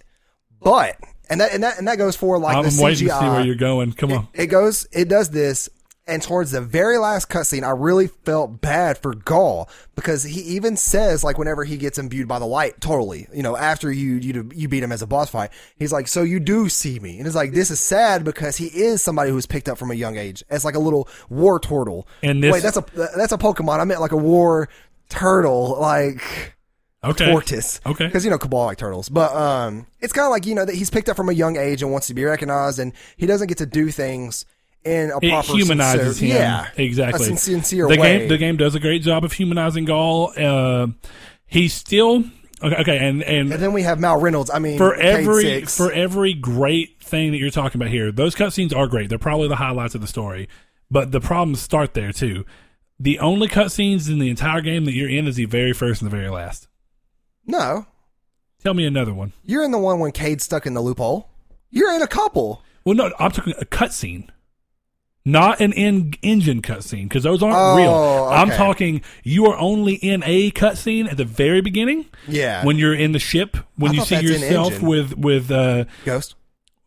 S2: But and that and that and that goes for like
S1: I'm
S2: the
S1: waiting
S2: CGI.
S1: to see where you're going. Come on.
S2: It goes, it does this, and towards the very last cutscene, I really felt bad for Ghaul because he even says, like, whenever he gets imbued by the light, totally, you know, after you you you beat him as a boss fight, he's like, "So you do see me," and it's like, this is sad because he is somebody who was picked up from a young age as like a little war turtle.
S1: And this-
S2: wait, that's a that's a Pokemon. I meant like a war turtle, like.
S1: Okay.
S2: tortoise.
S1: Okay.
S2: because you know Cabal like turtles, but um, it's kind of like you know that he's picked up from a young age and wants to be recognized, and he doesn't get to do things in a
S1: it humanizes
S2: sincere,
S1: him.
S2: yeah,
S1: exactly.
S2: a sincere
S1: the
S2: way.
S1: game the game does a great job of humanizing Ghaul. Uh, he's still okay, okay and and
S2: and then we have Mal Reynolds. I mean,
S1: for every for every great thing that you're talking about here, those cutscenes are great. They're probably the highlights of the story. But the problems start there too. The only cutscenes in the entire game that you're in is the very first and the very last.
S2: no,
S1: Tell me another one.
S2: you're in the one when Cayde's stuck in the loophole. You're in a couple.
S1: Well, no, I'm talking a cutscene, not an in engine cutscene because those aren't
S2: Oh,
S1: real. I'm talking you are only in a cutscene at the very beginning
S2: Yeah,
S1: when you're in the ship when
S2: I
S1: you see yourself with with. uh
S2: Ghost.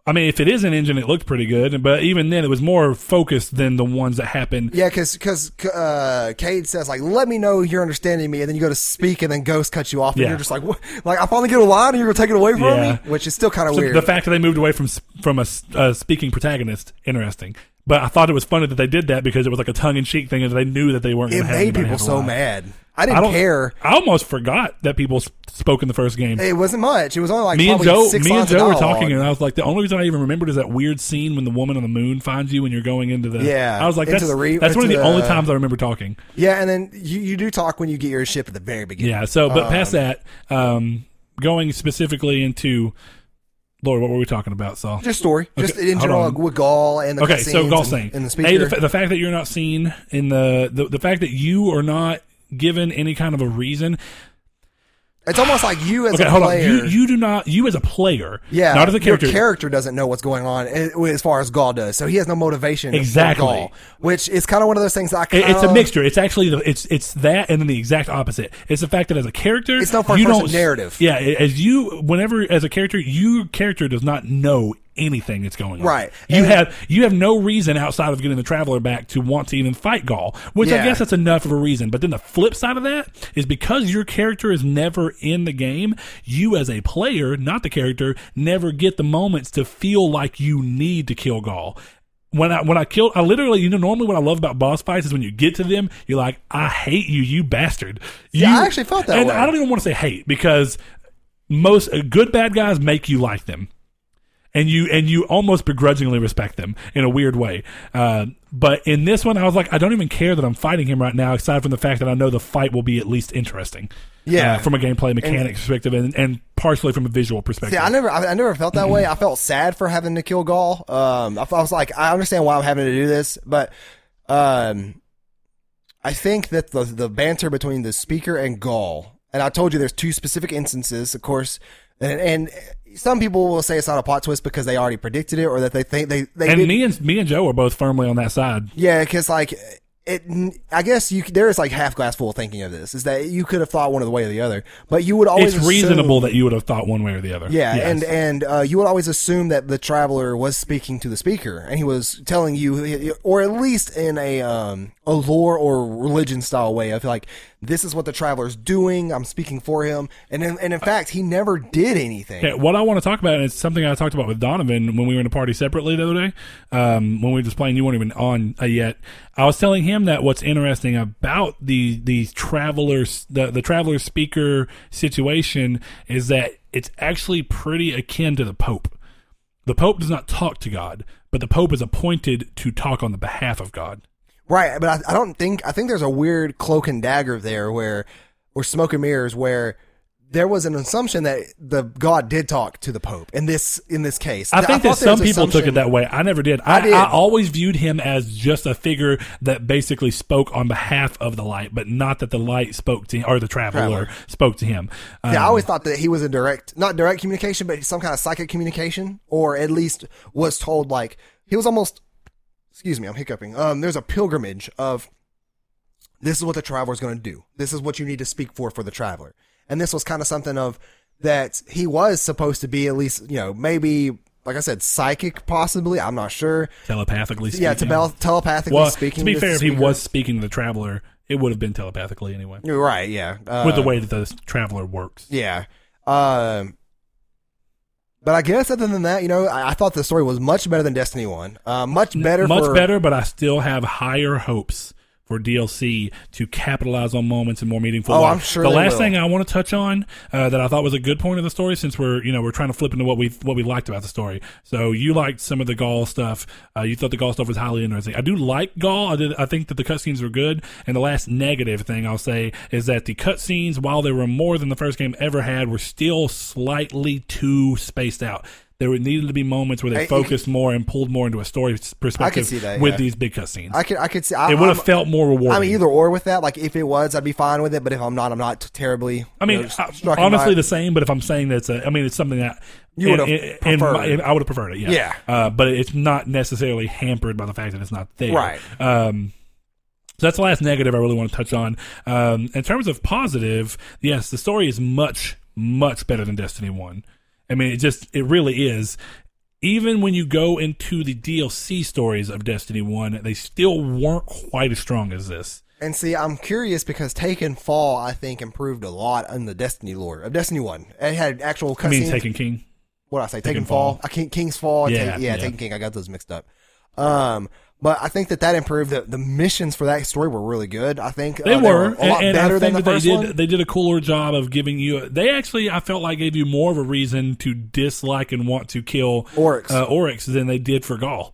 S1: I mean, if it is an engine, it looked pretty good, but even then, it was more focused than the ones that happened.
S2: Yeah, because because uh, Cayde says like, "Let me know you're understanding me," and then you go to speak, and then Ghost cuts you off, and
S1: Yeah.
S2: you're just like, what? "Like I finally get a line, and you're gonna take it away from
S1: Yeah.
S2: me," which is still kind of
S1: So
S2: weird.
S1: the fact that they moved away from from a, uh, speaking protagonist, interesting. But I thought it was funny that they did that because it was like a tongue in cheek thing, and they knew that they weren't.
S2: it made people so mad. I
S1: I
S2: didn't
S1: don't
S2: care.
S1: I almost forgot that people spoke in the first game.
S2: It wasn't much. It was only like
S1: me and Joe, me and Joe were talking, and I was like, the only reason I even remembered is that weird scene when the woman on the moon finds you when you're going into the.
S2: Yeah,
S1: I was like,
S2: into
S1: that's
S2: the re-
S1: that's one of
S2: into
S1: the, only times I remember talking.
S2: Yeah, and then you, you do talk when you get your ship at the very beginning.
S1: Yeah. So, but past
S2: Um,
S1: that, um, going specifically into Lord, what were we talking about? Saul.
S2: Just story, just
S1: Okay,
S2: in general with Ghaul and the
S1: Okay, so Ghaul
S2: and,
S1: saying,
S2: and the
S1: a the, fa- the fact that you're not seen in the, the the fact that you are not given any kind of a reason.
S2: It's almost like you as
S1: Okay,
S2: a
S1: hold on.
S2: player.
S1: You you do not you as a player,
S2: yeah,
S1: not as a character.
S2: Your character doesn't know what's going on eh, as far as Ghaul does, so he has no motivation.
S1: Exactly.
S2: Ghaul, which is kind of one of those things that I kinda,
S1: it's a mixture. It's actually the it's it's that and then the exact opposite. It's the fact that as a character,
S2: It's no
S1: you
S2: first-person
S1: don't
S2: narrative.
S1: Yeah, as you whenever as a character, your character does not know anything that's going on.
S2: Right.
S1: You
S2: And-
S1: have you have no reason outside of getting the traveler back to want to even fight Ghaul, which I guess that's enough of a reason. But then the flip side of that is because your character is never in the game, you as a player, not the character, never get the moments to feel like you need to kill Ghaul when I when I kill, I literally, you know, normally what I love about boss fights is when you get to them, you're like, I hate you, you bastard.
S2: Yeah, I actually felt that
S1: and
S2: way.
S1: I don't even want to say hate because most uh, good bad guys make you like them, and you and you almost begrudgingly respect them in a weird way. Uh, but in this one, I was like, I don't even care that I'm fighting him right now, aside from the fact that I know the fight will be at least interesting.
S2: Yeah.
S1: uh, from a gameplay mechanic perspective, and, and partially from a visual perspective.
S2: See, I never, I, I never felt that way. I felt sad for having to kill Ghaul. Um, I, I was like, I understand why I'm having to do this, but um, I think that the the banter between the speaker and Ghaul, and I told you there's two specific instances, of course, and, and some people will say it's not a plot twist because they already predicted it, or that they think they they
S1: and
S2: did-
S1: me and me and Joe are both firmly on that side.
S2: yeah, because like it, I guess you there is like half glass full thinking of this is that you could have thought one of the way or the other, but you would always
S1: It's reasonable
S2: assume-
S1: that you would have thought one way or the other.
S2: Yeah,
S1: Yes.
S2: and and uh, you would always assume that the traveler was speaking to the speaker, and he was telling you, or at least in a um, a lore or religion style way of like, this is what the traveler's doing. I'm speaking for him, and in, and in fact, he never did anything.
S1: What I want to talk about, is something I talked about with Donovan when we were in a party separately the other day, um, when we were just playing. You weren't even on uh, yet. I was telling him that what's interesting about the the travelers, the the traveler speaker situation, is that it's actually pretty akin to the Pope. The Pope does not talk to God, but the Pope is appointed to talk on the behalf of God.
S2: Right, but I, I don't think I think there's a weird cloak and dagger there where or smoke and mirrors where there was an assumption that the God did talk to the Pope in this in this case.
S1: I think that
S2: there was
S1: some people took it that way. I never did. I,
S2: did.
S1: I always viewed him as just a figure that basically spoke on behalf of the light, but not that the light spoke to him or the traveler,
S2: Traveler.
S1: spoke to him. Um,
S2: Yeah, I always thought that he was in direct, not direct communication, but some kind of psychic communication, or at least was told like he was almost. Excuse me, I'm hiccuping. Um, there's a pilgrimage of. This is what the traveler is going to do. This is what you need to speak for for the traveler, and this was kind of something of that he was supposed to be at least, you know, maybe like I said, psychic, possibly. I'm not sure.
S1: telepathically speaking.
S2: Yeah, tele- telepathically
S1: well,
S2: speaking.
S1: to be fair, if he was speaking to the traveler, it would have been telepathically anyway,
S2: right, yeah, uh,
S1: with the way that the traveler works.
S2: Yeah. Um, but I guess other than that, you know, I, I thought the story was much better than Destiny One. Uh, much better.
S1: Much
S2: for,
S1: better, but I still have higher hopes for DLC to capitalize on moments in more meaningful
S2: Oh,
S1: ways.
S2: I'm sure
S1: The last
S2: will.
S1: thing I want to touch on uh, that I thought was a good point of the story, since we're you know we're trying to flip into what we what we liked about the story. So you liked some of the Ghaul stuff. Uh, you thought the Ghaul stuff was highly interesting. I do like Ghaul. I did. I think that the cutscenes were good. And the last negative thing I'll say is that the cutscenes, while they were more than the first game ever had, were still slightly too spaced out. There would- needed to be moments where they
S2: I-
S1: focused more and pulled more into a story perspective
S2: see that,
S1: with
S2: yeah.
S1: these big cutscenes.
S2: I could I could see. I,
S1: it would have felt more rewarding.
S2: I mean, either or with that. Like if it was, I'd be fine with it. But if I'm not, I'm not terribly.
S1: I mean,
S2: you know,
S1: I- honestly, the same. But if I'm saying that's a, I mean, it's something that
S2: You
S1: in- in
S2: preferred.
S1: my- I would have preferred it. Yeah,
S2: Yeah.
S1: Uh, but it's not necessarily hampered by the fact that it's not there.
S2: Right.
S1: Um, so that's the last negative I really want to touch on. Um, in terms of positive, yes, the story is much, much better than Destiny One. I mean, it just, it really is. Even when you go into the DLC stories of Destiny One, they still weren't quite as strong as this.
S2: And see, I'm curious because Taken Fall, I think, improved a lot in the Destiny lore of Destiny One. It had actual
S1: I mean. Taken King.
S2: what did I say? Taken,
S1: Taken
S2: Fall.
S1: Fall.
S2: I King, King's Fall.
S1: Yeah,
S2: Yeah, yeah,
S1: yeah.
S2: Taken King. I got those mixed up. Um, but I think that that improved. The, the missions for that story were really good. I think
S1: They
S2: uh,
S1: were,
S2: a lot
S1: and, and
S2: better
S1: I
S2: than the
S1: that they
S2: first
S1: did.
S2: one.
S1: They did a cooler job of giving you. They actually, I felt like, gave you more of a reason to dislike and want to kill
S2: Oryx.
S1: uh, Oryx than they did for Ghaul.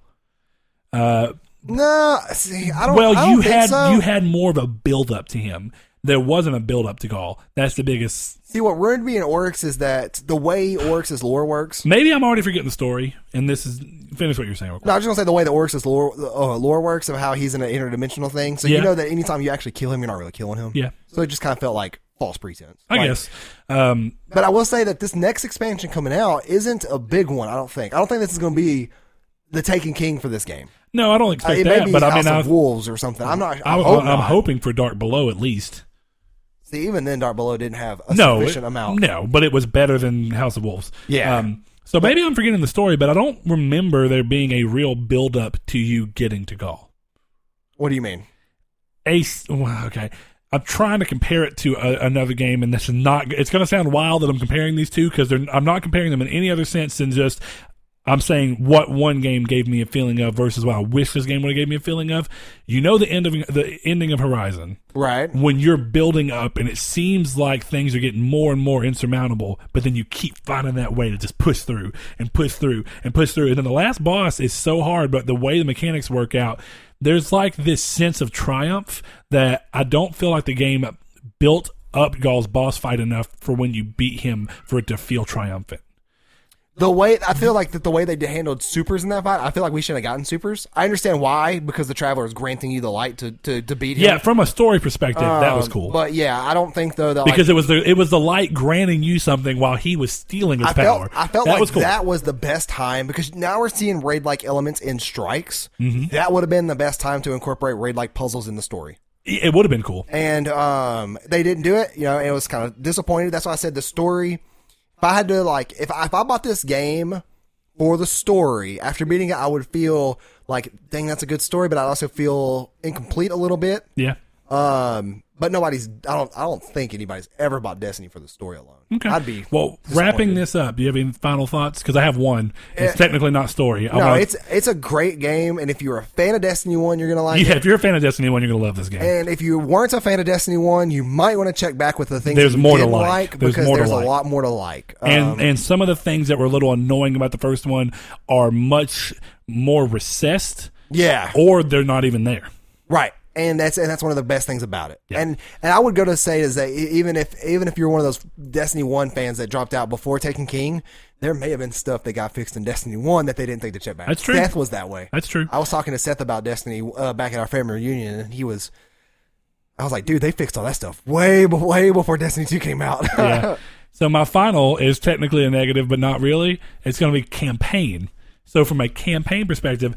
S1: Uh,
S2: No, see, I don't.
S1: well,
S2: I don't
S1: you had
S2: so.
S1: you had more of a build up to him. There wasn't a build up to Ghaul. That's the biggest.
S2: See, what ruined me in Oryx is that the way Oryx's lore works.
S1: Maybe I'm already forgetting the story, and this is finish what you're saying. real quick.
S2: No, I was just gonna say the way that Oryx's lore, uh, lore works of how he's in an interdimensional thing. So
S1: Yeah.
S2: you know that anytime you actually kill him, you're not really killing him.
S1: Yeah,
S2: So it just kind of felt like false pretense.
S1: I
S2: Like,
S1: guess. Um,
S2: But I will say that this next expansion coming out isn't a big one. I don't think. I don't think this is going to be the Taken King for this game.
S1: no, I don't
S2: Uh,
S1: expect
S2: may
S1: that, but I
S2: House
S1: mean, I,
S2: of Wolves or something. I'm not.
S1: I,
S2: I, not.
S1: hoping for Dark Below at least.
S2: Even then, Dark Below didn't have a
S1: no,
S2: sufficient
S1: it-
S2: amount.
S1: No, but it was better than House of Wolves.
S2: Yeah.
S1: Um, so maybe I'm forgetting the story, but I don't remember there being a real build up to you getting to Ghaul.
S2: What do you mean?
S1: Ace. Well, okay. I'm trying to compare it to a, another game, and this is not. It's going to sound wild that I'm comparing these two because I'm not comparing them in any other sense than just I'm saying what one game gave me a feeling of versus what I wish this game would have gave me a feeling of. You know the end of the ending of Horizon
S2: Right.
S1: when you're building up and it seems like things are getting more and more insurmountable, but then you keep finding that way to just push through and push through and push through. And then the last boss is so hard, but the way the mechanics work out, there's like this sense of triumph that I don't feel like the game built up Ghaul's boss fight enough for when you beat him for it to feel triumphant.
S2: The way I feel like that the way they handled supers in that fight, I feel like we should have gotten supers. I understand why because the Traveler is granting you the light to to, to beat him.
S1: Yeah, from a story perspective, that was
S2: Um,
S1: cool.
S2: But yeah, I don't think though that
S1: because
S2: like,
S1: it was the it was the light granting you something while he was stealing his
S2: I
S1: power.
S2: felt I felt
S1: that
S2: like
S1: was cool.
S2: that was the best time because now we're seeing raid like elements in strikes.
S1: Mm-hmm.
S2: That would have been the best time to incorporate raid like puzzles in the story.
S1: it would have been cool.
S2: And um, they didn't do it. You know, and it was kind of disappointed. That's why I said the story. If I had to like, if I, if I bought this game for the story after beating it, I would feel like, dang, that's a good story, but I'd also feel incomplete a little bit.
S1: Yeah.
S2: Um, but nobody's. I don't. I don't think anybody's ever bought Destiny for the story alone.
S1: Okay.
S2: I'd be
S1: well. Wrapping this up, do you have any final thoughts? Because I have one. It's technically not story. I
S2: No,
S1: wanna-
S2: it's it's a great game, and if you're a fan of Destiny One, you're gonna like it.
S1: yeah. If you're a fan of Destiny One, you're gonna love this game.
S2: And if you weren't a fan of Destiny One, you might want to check back with the things
S1: There's
S2: that you
S1: more to
S2: did
S1: like. There's
S2: because
S1: more to
S2: there's
S1: like.
S2: a lot more to like.
S1: and
S2: Um,
S1: and some of the things that were a little annoying about the first one are much more recessed,
S2: yeah,
S1: or they're not even there.
S2: right. And that's and that's one of the best things about it. And and I would go to say is that even if even if you're one of those Destiny One fans that dropped out before Taken King, there may have been stuff that got fixed in Destiny One that they didn't think to check back.
S1: That's true.
S2: Seth was that way.
S1: That's true.
S2: I was talking to Seth about Destiny uh, back at our family reunion, and he was. I was like, dude, they fixed all that stuff way, way before Destiny Two came out.
S1: Yeah. so my final is technically a negative, but not really. It's going to be campaign. So from a campaign perspective,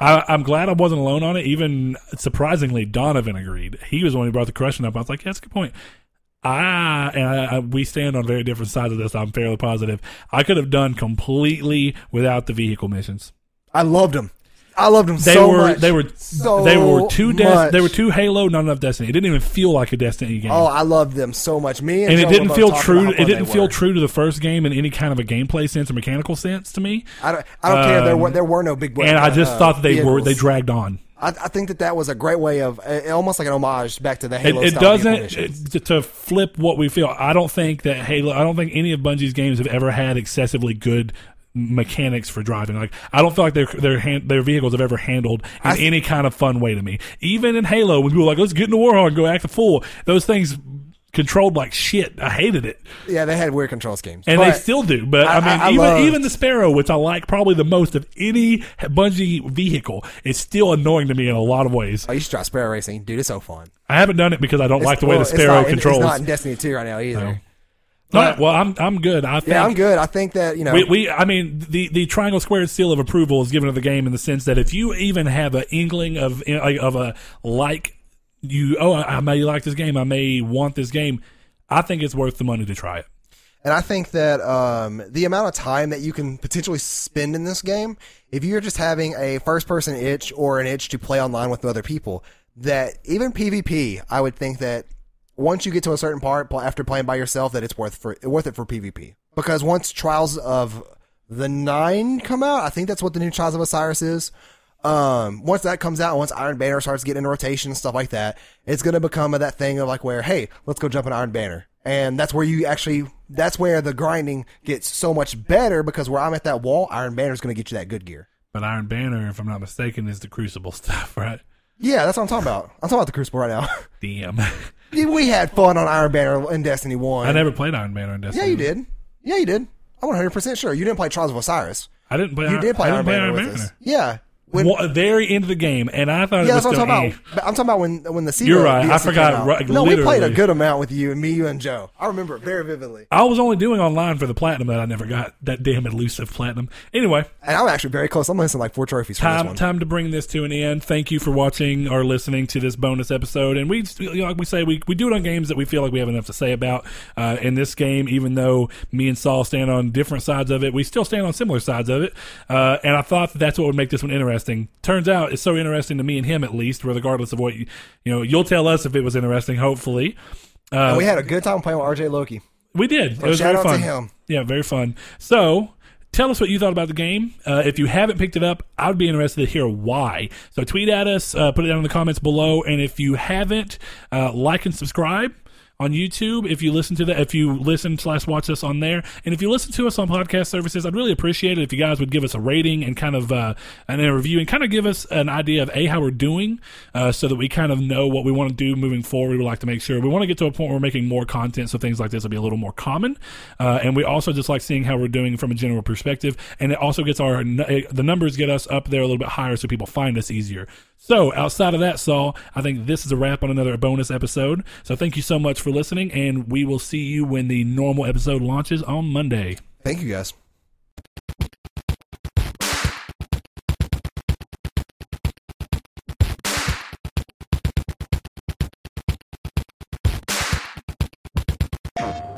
S1: I, I'm glad I wasn't alone on it. Even surprisingly, Donovan agreed. He was the one who brought the question up. I was like, yeah, that's a good point. I and I, I, we stand on very different sides of this. I'm fairly positive. I could have done completely without the vehicle missions.
S2: I loved them. I loved them
S1: They
S2: so
S1: were
S2: much.
S1: they were
S2: So
S1: they were des-
S2: much.
S1: they were too Halo, not enough Destiny. It didn't even feel like a Destiny game.
S2: Oh, I loved them so much. Me and,
S1: and it didn't feel true. It didn't feel
S2: were.
S1: true to the first game in any kind of a gameplay sense or mechanical sense to me.
S2: I don't. I don't care. There
S1: Um,
S2: were there were no big.
S1: And I just
S2: uh,
S1: thought that they were they dragged on.
S2: I, I think that that was a great way of uh, almost like an homage back to the
S1: It,
S2: Halo.
S1: it
S2: style
S1: doesn't it- to flip what we feel. I don't think that Halo. I don't think any of Bungie's games have ever had excessively good mechanics for driving. Like I don't feel like their their hand, their vehicles have ever handled in
S2: I-
S1: any kind of fun way to me. Even in Halo, when people are like, "Let's get in the Warhog and go act a fool," those things controlled like shit. I hated it,
S2: yeah, they had weird control schemes,
S1: and
S2: But
S1: they still do. But I,
S2: I-
S1: mean,
S2: I- I
S1: even
S2: loved-
S1: even the Sparrow, which I like probably the most of any Bungie vehicle, is still annoying to me in a lot of ways.
S2: Oh, you should try Sparrow Racing, dude. It's so fun.
S1: I haven't done it because I don't like the way
S2: Well,
S1: the
S2: it's
S1: Sparrow
S2: not
S1: controls.
S2: It's not in Destiny 2 right now either.
S1: Right, well, I'm I'm good. I think
S2: Yeah, I'm good. I think that you know.
S1: We, we, I mean, the, the triangle squared seal of approval is given to the game in the sense that if you even have an inkling of of a like you, oh, I I may like this game, I may want this game. I think it's worth the money to try it.
S2: And I think that um, the amount of time that you can potentially spend in this game, if you're just having a first person itch or an itch to play online with other people, that even PvP, I would think that once you get to a certain part after playing by yourself, that it's worth for worth it for PvP. Because once Trials of the Nine come out, I think that's what the new Trials of Osiris is. Um, once that comes out, once Iron Banner starts getting rotation and stuff like that, it's gonna become that thing of like where, hey, let's go jump in Iron Banner. And that's where you actually, that's where the grinding gets so much better because where I'm at that wall, Iron Banner is gonna get you that good gear.
S1: But Iron Banner, if I'm not mistaken, is the Crucible stuff, right?
S2: Yeah, that's what I'm talking about. I'm talking about the Crucible right now.
S1: Damn,
S2: we had fun on Iron Banner in Destiny 1.
S1: I never played Iron Banner in Destiny.
S2: yeah, you did. Yeah, you did. I'm 100% sure. You didn't play Trials of Osiris.
S1: I didn't play.
S2: You did play Iron Banner
S1: Iron Banner.
S2: Yeah. When,
S1: Wa- very end of the game, and I thought
S2: yeah,
S1: it was
S2: that's what I'm talking about. I'm talking about when when the
S1: You're right. I forgot, right,
S2: no, we played a good amount with you and me, you and Joe. I remember it very vividly.
S1: I was only doing online for the platinum that I never got. That damn elusive platinum. Anyway,
S2: And I'm actually very close. I'm missing like four trophies for this
S1: time
S2: one.
S1: time to bring this to an end. Thank you for watching or listening to this bonus episode. And we, you know, like we say, we, we do it on games that we feel like we have enough to say about. Uh, in this game, even though me and Saul stand on different sides of it, we still stand on similar sides of it. Uh, and I thought that that's what would make this one interesting. Turns out it's so interesting to me and him at least, regardless of what you, you know. You'll tell us if it was interesting. Hopefully, uh,
S2: we had a good time playing with RJ Loki.
S1: we did. It was
S2: shout
S1: very
S2: out to
S1: fun.
S2: him.
S1: Yeah, very fun. So, tell us what you thought about the game. Uh, if you haven't picked it up, I would be interested to hear why. So, tweet at us, uh, put it down in the comments below, and if you haven't, uh, like and subscribe on YouTube. If you listen to that, if you listen slash watch us on there, and if you listen to us on podcast services, I'd really appreciate it if you guys would give us a rating and kind of uh, and a review and kind of give us an idea of a how we're doing, uh, so that we kind of know what we want to do moving forward. We would like to make sure we want to get to a point where we're making more content, so things like this will be a little more common. Uh, and we also just like seeing how we're doing from a general perspective, and it also gets our the numbers get us up there a little bit higher, so people find us easier. So outside of that, Saul, I think this is a wrap on another bonus episode. So thank you so much for listening, and we will see you when the normal episode launches on Monday.
S2: Thank you guys.